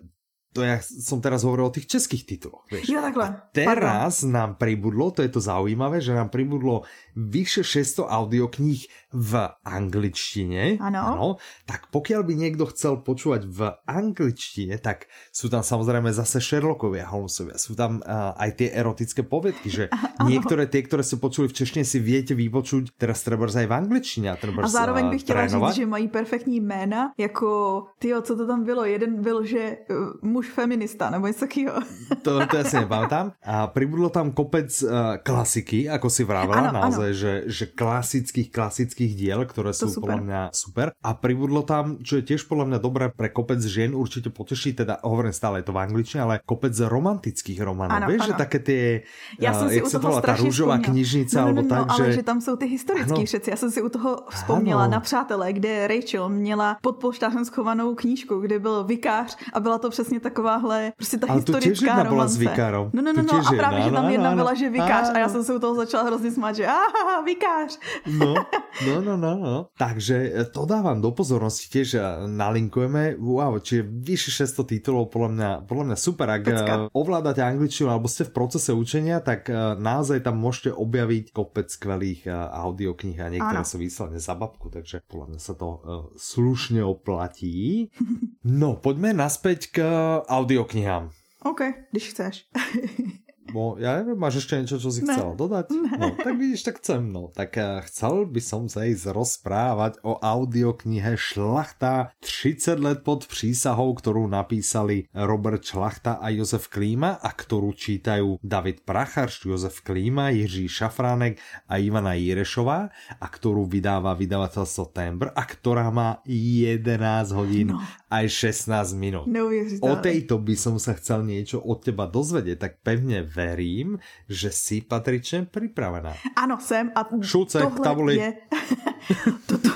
to ja som teraz hovoril o tých českých tituloch. Vieš. Ja takhle. A teraz Pardon. nám pribudlo, to je to zaujímavé, že nám pribudlo vyše 600 audiokníh v angličtine. Ano. Tak pokiaľ by niekto chcel počúvať v angličtine, tak sú tam samozrejme zase Sherlockovia, Holmesovia. Sú tam uh, aj tie erotické poviedky, že ano. niektoré tie, ktoré ste počuli v češtine, si viete vypočuť teraz treba aj v angličtině. A, a zároveň bych chtěla trénovat. říct, že mají perfektní jména, jako tyjo, co to tam bylo? Jeden byl, že uh, muž feminista, nebo něco takového. To, to ja si nepamätám. A pribudlo tam kopec uh, klasiky, ako si vravela, naozaj naozaj, že, že klasických, klasických diel, ktoré sú super. podľa mňa super. A pribudlo tam, čo je tiež podľa mňa dobré pre kopec žien, určite poteší, teda hovorím stále je to v angličtine, ale kopec romantických románov. Ano, Vieš, ano. že také tie, ja som si u toho tá rúžová knižnica, no, no, alebo no, tak, no, že... ale že tam jsou ty historické všetci. Já jsem si u toho vzpomněla ano. na Přátelé, kde Rachel měla pod polštářem schovanou knížku, kde byl vikář a byla to přesně takováhle, prostě ta ale historická romance. byla s vikárom. No, no, no, no a právě, že tam jedna byla, že vikář a já jsem se u toho začala hrozně smát, že aha, vikář. No, no, no, no, no. Takže e, to dávam do pozornosti, tiež nalinkujeme. Wow, čiže vyše 600 titulov, podľa mňa, podľa mňa super. Ak Pecka. E, ovládate angličtinu alebo ste v procese učenia, tak naozaj tam môžete objaviť kopec skvelých audiokníh a niektoré sú výsledne za babku, takže podľa mňa sa to slušne oplatí. No, poďme naspäť k audioknihám. OK, když chceš. bo ja neviem, máš ešte niečo, čo si ne. chcela dodať? Ne. No, tak vidíš, tak chcem. No, tak uh, chcel by som sa ísť rozprávať o audioknihe Šlachta 30 let pod přísahou, ktorú napísali Robert Šlachta a Josef Klíma a ktorú čítajú David Pracharš, Josef Klíma, Jiří Šafránek a Ivana Jirešová a ktorú vydáva vydavateľstvo Tembr a ktorá má 11 hodín no. Aj 16 minút. O tejto by som sa chcel niečo od teba dozvedieť, tak pevne verím, že si patričně připravená. Ano, jsem. A Šulce, tohle tabuli. Je... to, to,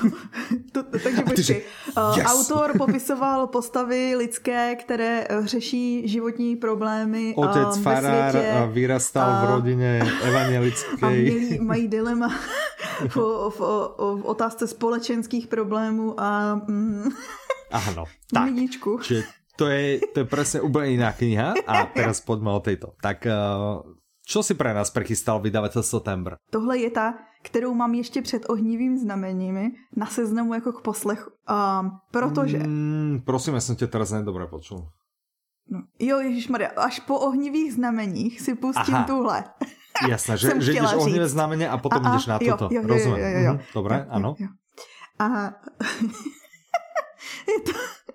to, takže počkej. Uh, yes. Autor popisoval postavy lidské, které uh, řeší životní problémy Otec uh, farár světě, vyrastal uh, v rodině evangelické. A měli, mají dilema v, v, v, v otázce společenských problémů a... Mm, Ano, tak. Čiže to je, to je presne úplne iná kniha a teraz poďme o tejto. Tak uh, čo si pre nás prechystal vydavateľstvo Tembr? Tohle je ta, kterou mám ještě před ohnivým znameními na seznamu jako k poslechu. Um, protože... Mm, prosím, já jsem tě teraz nedobre počul. No, jo, Maria, až po ohnivých znameních si pustím Aha. tuhle. Jasné, že, že jdeš ohnivé znamenie a potom a, jdeš na jo, toto. Jo, jo, Rozumím. Jo, jo, jo. Mhm, Dobre, jo, ano. Jo, jo. A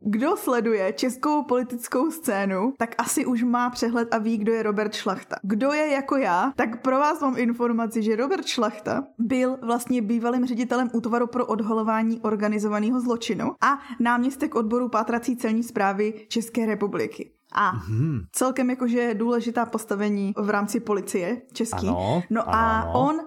kdo sleduje českou politickou scénu, tak asi už má přehled a ví, kdo je Robert Šlachta. Kdo je jako já, tak pro vás mám informaci, že Robert Šlachta byl vlastně bývalým ředitelem útvaru pro odhalování organizovaného zločinu a náměstek odboru pátrací celní zprávy České republiky. A mm-hmm. celkem jakože důležitá postavení v rámci policie český. Ano, no a ano. on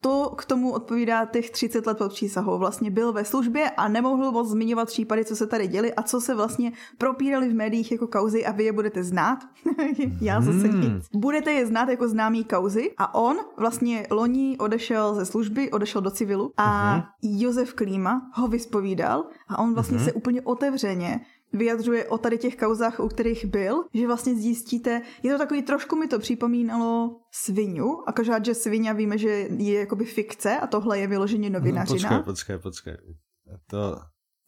to k tomu odpovídá těch 30 let pod přísahou. Vlastně byl ve službě a nemohl moc zmiňovat případy, co se tady děli a co se vlastně propírali v médiích jako kauzy a vy je budete znát. Já zase hmm. nic. Budete je znát jako známý kauzy a on vlastně loni odešel ze služby, odešel do civilu a uh-huh. Josef Klíma ho vyspovídal a on vlastně uh-huh. se úplně otevřeně vyjadřuje o tady těch kauzách, u kterých byl, že vlastně zjistíte, je to takový, trošku mi to připomínalo svinu, a každá, že svině víme, že je jakoby fikce a tohle je vyloženě novinařina. No, počkej, počkej, počkej. To,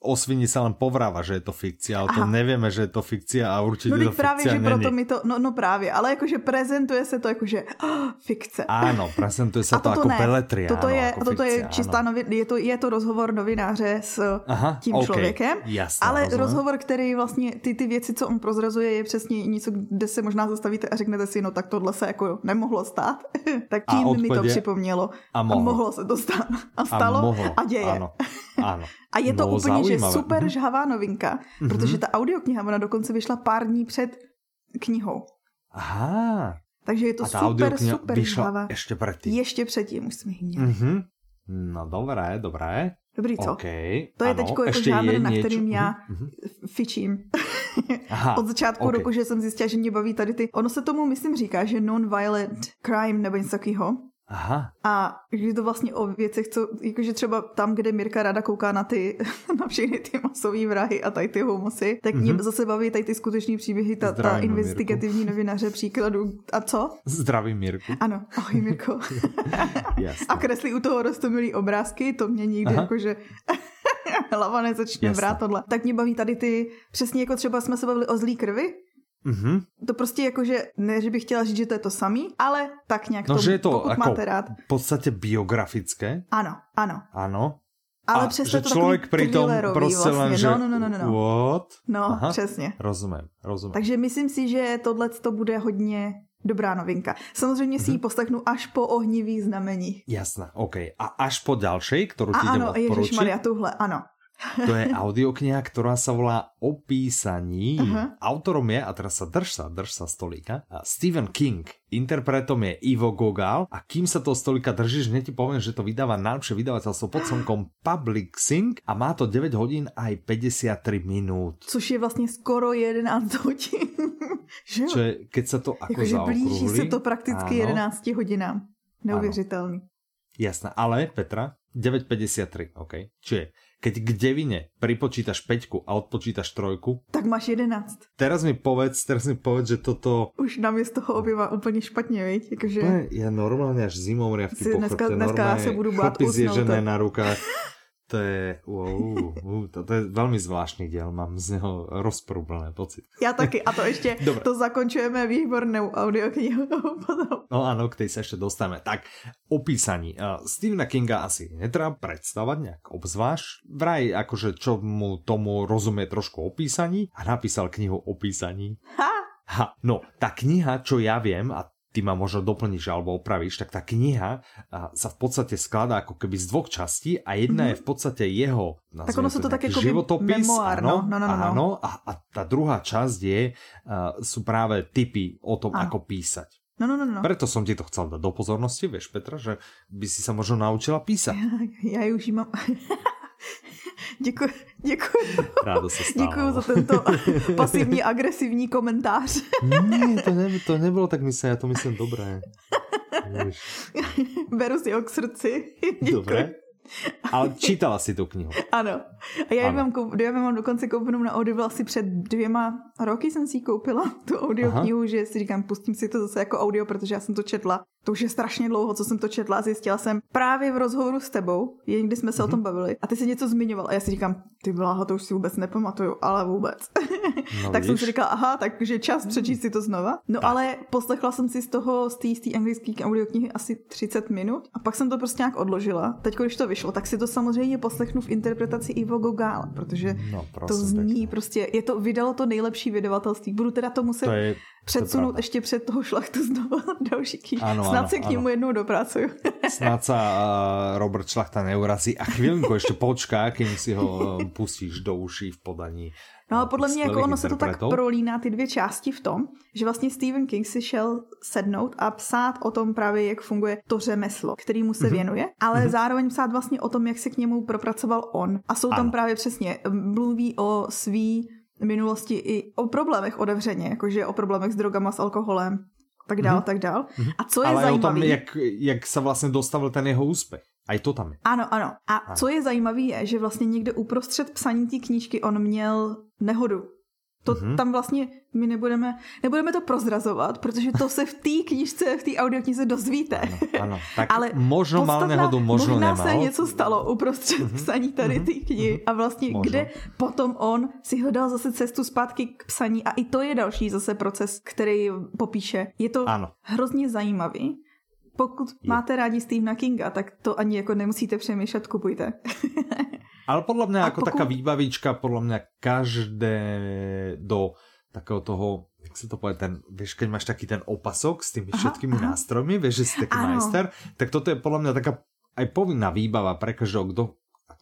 o svini sa len povráva, že je to fikcia, ale Aha. to nevieme, že je to fikcia a určite no, to právě, fikcia že proto mi to, no, no právě, ale jakože prezentuje se to jakože oh, fikce. Áno, prezentuje se to jako ne. peletria. Toto je, jako toto fikcia, je čistá novi, je to, je to rozhovor novináře s Aha, tím okay. člověkem, Jasné, ale rozumím. rozhovor, který vlastně ty, ty věci, co on prozrazuje, je přesně něco, kde se možná zastavíte a řeknete si, no tak tohle se jako nemohlo stát. tak tím mi to připomnělo. A mohlo. a mohlo se to stát. A stalo a, mohlo. a děje. Ano, ano. A je to úplně že super mhm. žhavá novinka, mm-hmm. protože ta audiokniha, ona dokonce vyšla pár dní před knihou. Aha. Takže je to super, super vyšla žhavá. ještě předtím. Ještě předtím, už jsme ji měli. Mm-hmm. No dobré, dobré. Dobrý, co? Okay. To je teď jako žánr, na kterým já mm-hmm. fičím. Aha, Od začátku okay. roku, že jsem zjistila, že mě baví tady ty... Ono se tomu, myslím, říká, že non-violent crime nebo něco takového. Aha. A je to vlastně o věcech, co, jakože třeba tam, kde Mirka ráda kouká na ty, na všechny ty masové vrahy a tady ty homosy, tak mě mm-hmm. zase baví tady ty skutečné příběhy, ta, ta investigativní novináře příkladu. A co? Zdravím Mirku. Ano, ahoj Mirko. a kreslí u toho rostomilý obrázky, to mě nikdy Aha. jakože hlava nezačne vrát tohle. Tak mě baví tady ty, přesně jako třeba jsme se bavili o zlý krvi, Mm-hmm. To prostě jako, že ne, že bych chtěla říct, že to je to samý, ale tak nějak no, to, že je to pokud jako máte rád. v podstatě biografické. Ano, ano. Ano. Ale přesto že to člověk přitom prostě vlastně. len, že no, no, no, no, no. what? No, Aha, přesně. Rozumím, rozumím. Takže myslím si, že tohle to bude hodně dobrá novinka. Samozřejmě si ji mm-hmm. poslechnu až po ohnivých znamení. Jasné, OK. A až po další, kterou ti jdem odporučit? Ano, tuhle, ano. To je audiokniha, ktorá sa volá O písaní. Uh-huh. Autorom je, a teraz sa drž sa, drž sa stolíka, Stephen King. Interpretom je Ivo Gogal a kým sa toho stolíka držíš, hneď ti poviem, že to vydáva najlepšie vydavateľstvo pod slnkom Public Sync a má to 9 hodín aj 53 minút. Což je vlastně skoro 11 hodin. že Čo je, keď sa to ako Jakože blíží se to prakticky áno. 11 hodinám. Neuvěřitelný. Jasné, ale Petra, 9.53, OK. Čiže keď k devine pripočítaš peťku a odpočítaš trojku, tak máš 11. Teraz mi povedz, teraz mi povedz, že toto... Už nám je z toho obyva úplně špatně, viď? Jakože... Ja normálně až zimou riavky dneska, dneska já se budu bát zježené na rukách. To je, wow, uh, to, to je velmi zvláštní díl, mám z něho rozprublené pocit. Já taky, a to ještě, Dobre. to zakončujeme výbornou audioknihu potom. No ano, k tej se ještě dostaneme. Tak, opísaní. Uh, Stephena Kinga asi netreba predstavať nejak obzvlášť. Vraj, akože čo mu tomu rozumie trošku opísaní a napísal knihu o písaní. Ha! Ha, no, tá kniha, čo ja viem, a ty ma možno doplníš alebo opravíš, tak tá kniha sa v podstate skladá ako keby z dvoch častí a jedna mm-hmm. je v podstate jeho tak ono sú to také životopis, memoár, áno, no, no, no, no. áno a, a tá druhá časť je, uh, sú práve typy o tom, áno. ako písať. No, no, no, no. Preto som ti to chcel dať do pozornosti, vieš Petra, že by si sa možno naučila písať. Ja, ja už mám... Děkuji, děkuji. Rádo se stávalo. Děkuji za tento pasivní, agresivní komentář. ne, to, ne, to nebylo tak myslím, já to myslím dobré. Beru si ho k srdci. Děkuji. Dobré. Ale čítala si tu knihu. Ano. A já ji mám, koup, já mám dokonce koupenou na Audible asi před dvěma roky jsem si ji koupila, tu audioknihu, že si říkám, pustím si to zase jako audio, protože já jsem to četla to už je strašně dlouho, co jsem to četla a zjistila jsem právě v rozhovoru s tebou, někdy jsme se mm-hmm. o tom mhm. bavili a ty si něco zmiňoval a já si říkám, ty bláho, to už si vůbec nepamatuju, ale vůbec. No, tak jsem si říkala, aha, takže čas přečíst si to znova. No tak. ale poslechla jsem si z toho, z té anglické audioknihy asi 30 minut a pak jsem to prostě nějak odložila. Teď, když to vyšlo, tak si to samozřejmě poslechnu v interpretaci Ivo Gogál, protože no, prosím, to zní tak. prostě, je to, vydalo to nejlepší vydavatelství. Budu teda to muset to je předsunout ještě před toho šlachtu znovu další knihy. Snad se k němu jednou dopracuju. Snad sa uh, Robert Šlachta neurazí a chvíľku ještě počká, kým si ho uh, pustíš do uší v podaní. No ale podle mě jako ono se to tak prolíná ty dvě části v tom, že vlastně Stephen King si šel sednout a psát o tom právě, jak funguje to řemeslo, kterýmu se mm-hmm. věnuje, ale mm-hmm. zároveň psát vlastně o tom, jak se k němu propracoval on. A jsou tam ano. právě přesně, mluví o svý minulosti i o problémech otevřeně, jakože o problémech s drogama, s alkoholem, tak dál, mm-hmm. tak dál. Mm-hmm. A co je Ale zajímavé... o tom, jak, jak se vlastně dostavil ten jeho úspěch. A i to tam je. Ano, ano. A ano. co je zajímavé je, že vlastně někde uprostřed psaní té knížky on měl nehodu. To mm-hmm. tam vlastně my nebudeme, nebudeme to prozrazovat, protože to se v té knižce, v té audioknize dozvíte. Ano, ano. Tak Ale možno mal nehodu, možno možná nemal. se něco stalo uprostřed mm-hmm. psaní tady mm-hmm. té knihy mm-hmm. a vlastně možno. kde potom on si hledal zase cestu zpátky k psaní a i to je další zase proces, který popíše. Je to ano. hrozně zajímavý. Pokud je. máte rádi Stephena Kinga, tak to ani jako nemusíte přemýšlet, kupujte. Ale podľa mňa ako pokud... taká výbavička, podľa mňa každé do takého toho, jak se to povie, ten, vieš, keď máš taký ten opasok s tými všetkými aha, nástrojmi, vieš, že si taký ano. majster, tak toto je podľa mňa taká aj povinná výbava pre každého, kto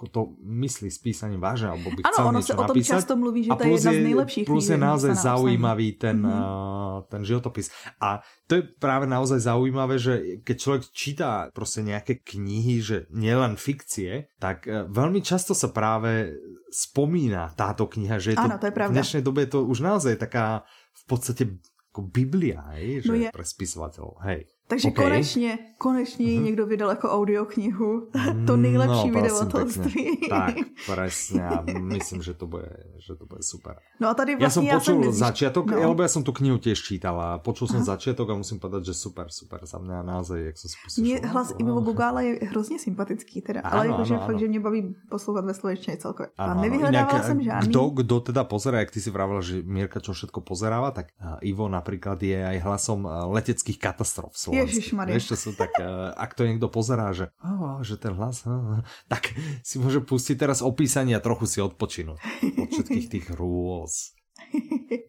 ako to myslí s písaním vážne, alebo by chcel ano, ono se o tom napísať. často mluví, že to je jedna z nejlepších Plus je naozaj zaujímavý ten, mm -hmm. uh, ten životopis. A to je práve naozaj zaujímavé, že keď človek číta proste nejaké knihy, že nielen fikcie, tak uh, veľmi často sa práve spomína táto kniha, že je to, ano, to je v dnešnej dobe je to už naozaj taká v podstate ako Biblia, hej, že no je. pre spisovateľov, hej. Takže okay. konečně, konečně mm-hmm. někdo vydal jako audioknihu. to nejlepší no, vydavatelství. Tak, presne. A myslím, že to bude, že to bude super. No a tady vlastně ja som počul som začiatok, no. lebo ja som tu knihu tiež čítal a počul Aha. začiatok a musím povedať, že super, super. Za mňa naozaj, jak som si pustil. Mně hlas Ivo. Gugála je hrozně sympatický teda, ano, ale jakože fakt, že mě baví poslouchat ve slovenčině celkově. A nevyhledával jsem žádný. Kdo, kdo teda pozerá, jak ty si vravila, že Mirka čo všetko pozeráva, tak Ivo napríklad je aj hlasom leteckých katastrof Ježišmarja. Vieš, čo sú tak, uh, ak to niekto pozerá, že, oh, že ten hlas, uh, tak si môže pustiť teraz opísanie a trochu si odpočinu od všetkých tých rôz.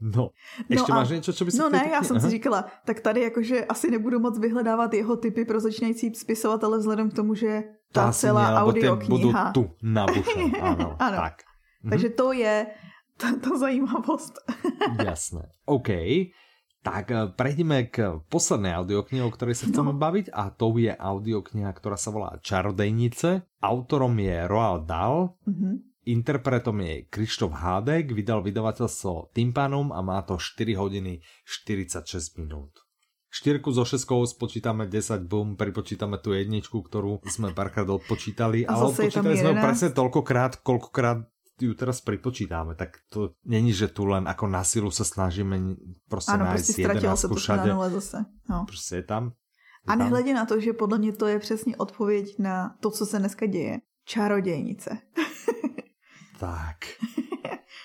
No, ještě no máš něco, co by si No ne, já jsem si říkala, tak tady jakože asi nebudu moc vyhledávat jeho typy pro začínající spisovatele vzhledem k tomu, že ta, ta celá audiokniha. tu na ano, ano, tak. Takže mhm. to je ta, ta zajímavost. Jasné. OK. Tak eh, prejdeme k poslednej audioknihe, o ktorej sa chceme no. baviť a to je audiokniha, ktorá sa volá Čarodejnice. Autorom je Roald Dahl, mm-hmm. interpretom je Krištof Hádek, vydal vydavateľstvo Tympanum a má to 4 hodiny 46 minút. Štyrku so šeskou spočítame 10, bum, pripočítame tu jedničku, ktorú sme párkrát odpočítali, a ale odpočítali sme presne toľkokrát, koľkokrát ju teraz pripočítáme, tak to není, že tu len ako na silu sa snažíme prostě ano, nájsť prostě jedenáctku všade. Na zase. No. Prostě je tam. Je a nehledě na to, že podle mě to je přesně odpověď na to, co se dneska děje. čarodějnice. tak.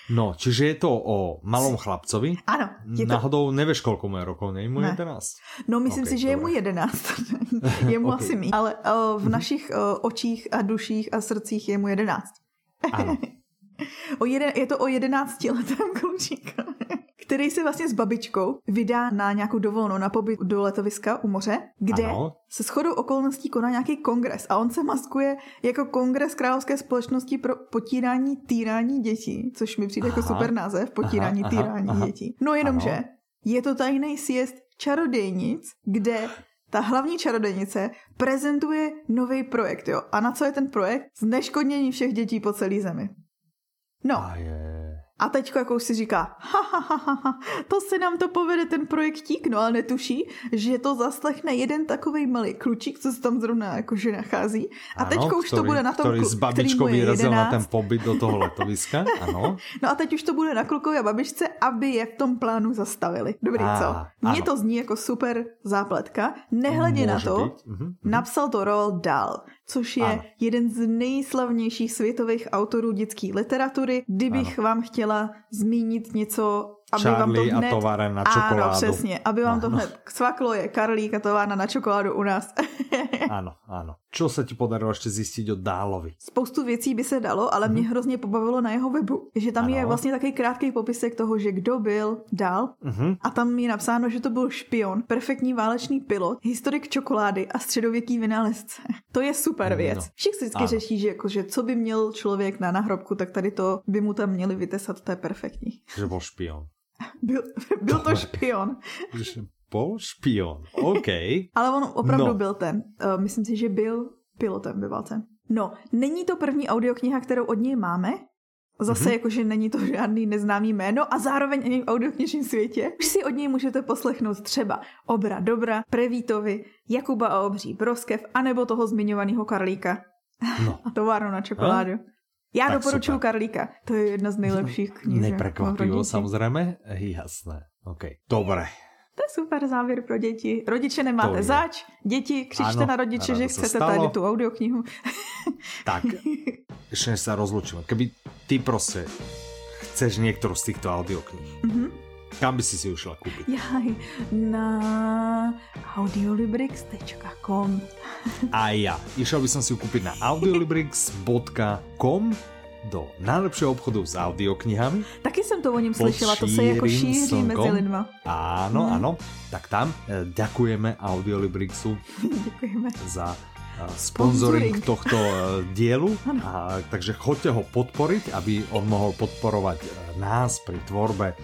No, čiže je to o malom chlapcovi? Ano. Je to... Náhodou nevíš, kolko mu je rokov, nej mu ne. 11? No, myslím okay, si, že dobré. je mu 11. je mu okay. asi mý. Ale o, v mhm. našich o, očích a duších a srdcích je mu 11. Ano. o jeden, je to o 11 letém klučíku který se vlastně s babičkou vydá na nějakou dovolenou, na pobyt do letoviska u moře, kde ano. se shodou okolností koná nějaký kongres a on se maskuje jako kongres Královské společnosti pro potírání týrání dětí, což mi přijde jako aha. jako super název, potírání aha, týrání aha, dětí. No jenomže je to tajný siest čarodějnic, kde ta hlavní čarodějnice prezentuje nový projekt, jo. A na co je ten projekt? Zneškodnění všech dětí po celé zemi. No. A je. A teď jako už si říká, ha, ha, ha, ha, ha, to se nám to povede ten projektík, no ale netuší, že to zaslechne jeden takový malý klučík, co se tam zrovna jakože nachází. A teď už to bude na tom, který s babičkou vyrazil na ten pobyt do toho letoviska, ano. no a teď už to bude na klukovi a babičce, aby je v tom plánu zastavili. Dobrý, a, co? Mně to zní jako super zápletka. Nehledě Může na to, uh-huh. napsal to Roald Dahl což je ano. jeden z nejslavnějších světových autorů dětské literatury. Kdybych ano. vám chtěla zmínit něco aby Charlie vám to hned... a továren na čokoládu. Ano, přesně. Aby vám ano. to hned svaklo je Karlík a továrna na čokoládu u nás. ano, ano. Čo se ti podarilo ještě zjistit od Dálovi? Spoustu věcí by se dalo, ale mm-hmm. mě hrozně pobavilo na jeho webu, že tam ano. je vlastně takový krátký popisek toho, že kdo byl Dál mm-hmm. a tam je napsáno, že to byl špion, perfektní válečný pilot, historik čokolády a středověký vynálezce. To je super věc. No. Všichni vždycky ano. řeší, že, jako, že co by měl člověk na nahrobku, tak tady to by mu tam měli vytesat, to je perfektní. Že byl špion. Byl, byl to špion. Bol špion, OK. Ale on opravdu no. byl ten. Uh, myslím si, že byl pilotem ve válce. No, není to první audiokniha, kterou od něj máme. Zase mm-hmm. jakože není to žádný neznámý jméno a zároveň ani v audioknižním světě. Už si od něj můžete poslechnout třeba Obra Dobra, Prevítovi, Jakuba a Obří Broskev, anebo toho zmiňovaného Karlíka. No. a továrnu na čokoládu. A? Já tak doporučuji Karlíka. To je jedna z nejlepších knih. Neprekvapivo samozřejmě? Jasné. OK. Dobré. To je super závěr pro děti. Rodiče nemáte zač, děti, křičte ano, na rodiče, že chcete stalo. tady tu audioknihu. tak, ještě než se rozlučíme. Keby ty prostě chceš některou z těchto audioknih, mm-hmm. Kam by si si ušla koupit? Jaj, na audiolibrix.com A já. Išel by som si ju kúpiť na audiolibrix.com do najlepšieho obchodu s audioknihami. Taky jsem to o něm slyšela, to se jako šíří slnkom. mezi lidma. Áno, hmm. áno. Tak tam eh, ďakujeme Audiolibrixu Děkujeme. za sponsoring tohto eh, dielu. A, takže choďte ho podporiť, aby on mohol podporovať nás pri tvorbe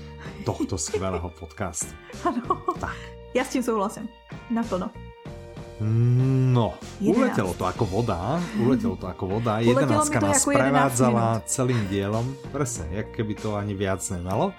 tohto skvělého podcastu. Ano. Tak. Já s tím souhlasím. Naplno. No, 11. uletelo to ako voda, uletelo to ako voda. Jedenáctka nás prevádzala celým dielom, presne, jak keby to ani viac nemalo.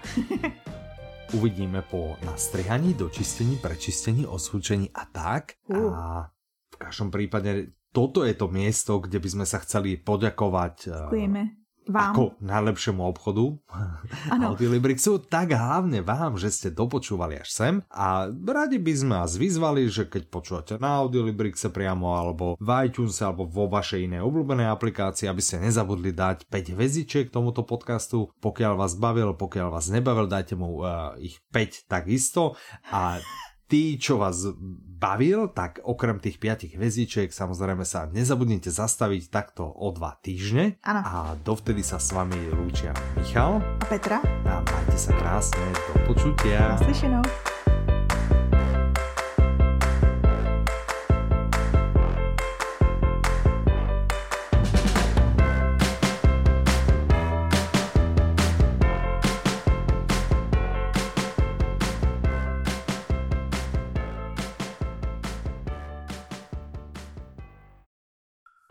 Uvidíme po nastrihaní, dočistení, prečistení, osúčení a tak. Uh. A v každom prípade toto je to miesto, kde by sme sa chceli poďakovať eh, Ďakujeme vám. Ako najlepšiemu obchodu Audiolibrixu, tak hlavne vám, že ste dopočúvali až sem a radi by sme vás vyzvali, že keď počúvate na Audiolibrixe priamo alebo v iTunes alebo vo vašej inej obľúbenej aplikácii, aby ste nezabudli dať 5 hviezdičiek tomuto podcastu. Pokiaľ vás bavil, pokiaľ vás nebavil, dajte mu uh, ich 5 takisto a tí, čo vás bavil, tak okrem tých piatich hviezdičiek samozrejme sa nezabudnite zastaviť takto o dva týždne. Ano. A dovtedy sa s vami lúčia Michal a Petra. A majte sa krásne, do počutia. Naslyšenou.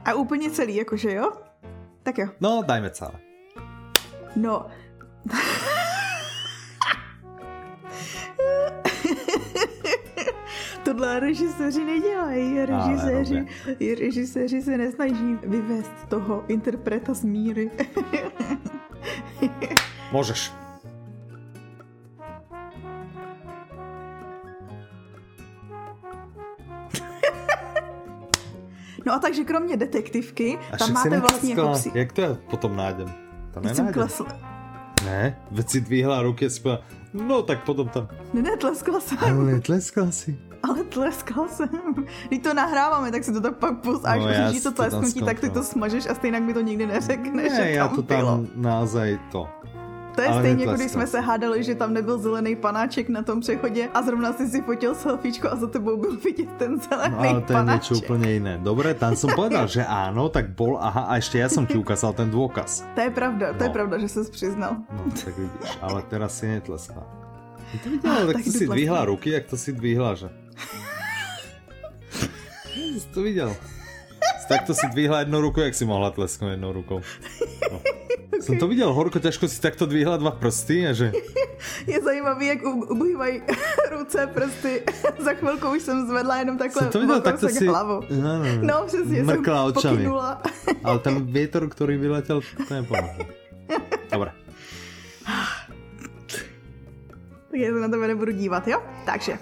A úplně celý, jakože jo? Tak jo. No, dajme celé. No. Tohle režiséři nedělají. Režiséři, ne, režiséři se nesnaží vyvést toho interpreta z míry. Můžeš. No a takže kromě detektivky, a tam máte vlastně jako psi... Jak to já potom nájdem? To nenájdem. Ne, veď si dvíhla ruky a no tak potom tam. Ne, netleskla jsem. Ale netleskla si. Ale tleskal jsem. Když to nahráváme, tak si to tak pak pust, až no, když to tlesknutí, tak ty to smažeš a stejně mi to nikdy neřekneš, ne, já to tam názaj to to je Ale stejně, jako když jsme se hádali, že tam nebyl zelený panáček na tom přechodě a zrovna si si fotil selfiečko a za tebou byl vidět ten zelený no, ale to je niečo úplně jiné. Dobre, tam som povedal, že áno, tak bol, aha, a ešte ja som ti ukázal ten dôkaz. To je pravda, to no. je pravda, že ses přiznal. No, tak vidíš, ale teraz si netleskla. To videla, ah, tak, tak to si dvihla ruky, jak to si dvihla, že? to viděl. Tak to si dvihla jednou rukou, jak si mohla tlesknout jednou rukou. No. Jsem to viděl, horko ťažko si takto dvíhla dva prsty a že... Je zajímavý, jak ubývají ruce, prsty. Za chvilku už jsem zvedla jenom takhle jsem to viděl, tak to si... hlavu. No, no, no přesně, Mrkla jsem očami. Pokynula. Ale ten větor, který vyletěl, to nepomohl. Dobre. Tak já se na tebe nebudu dívat, jo? Takže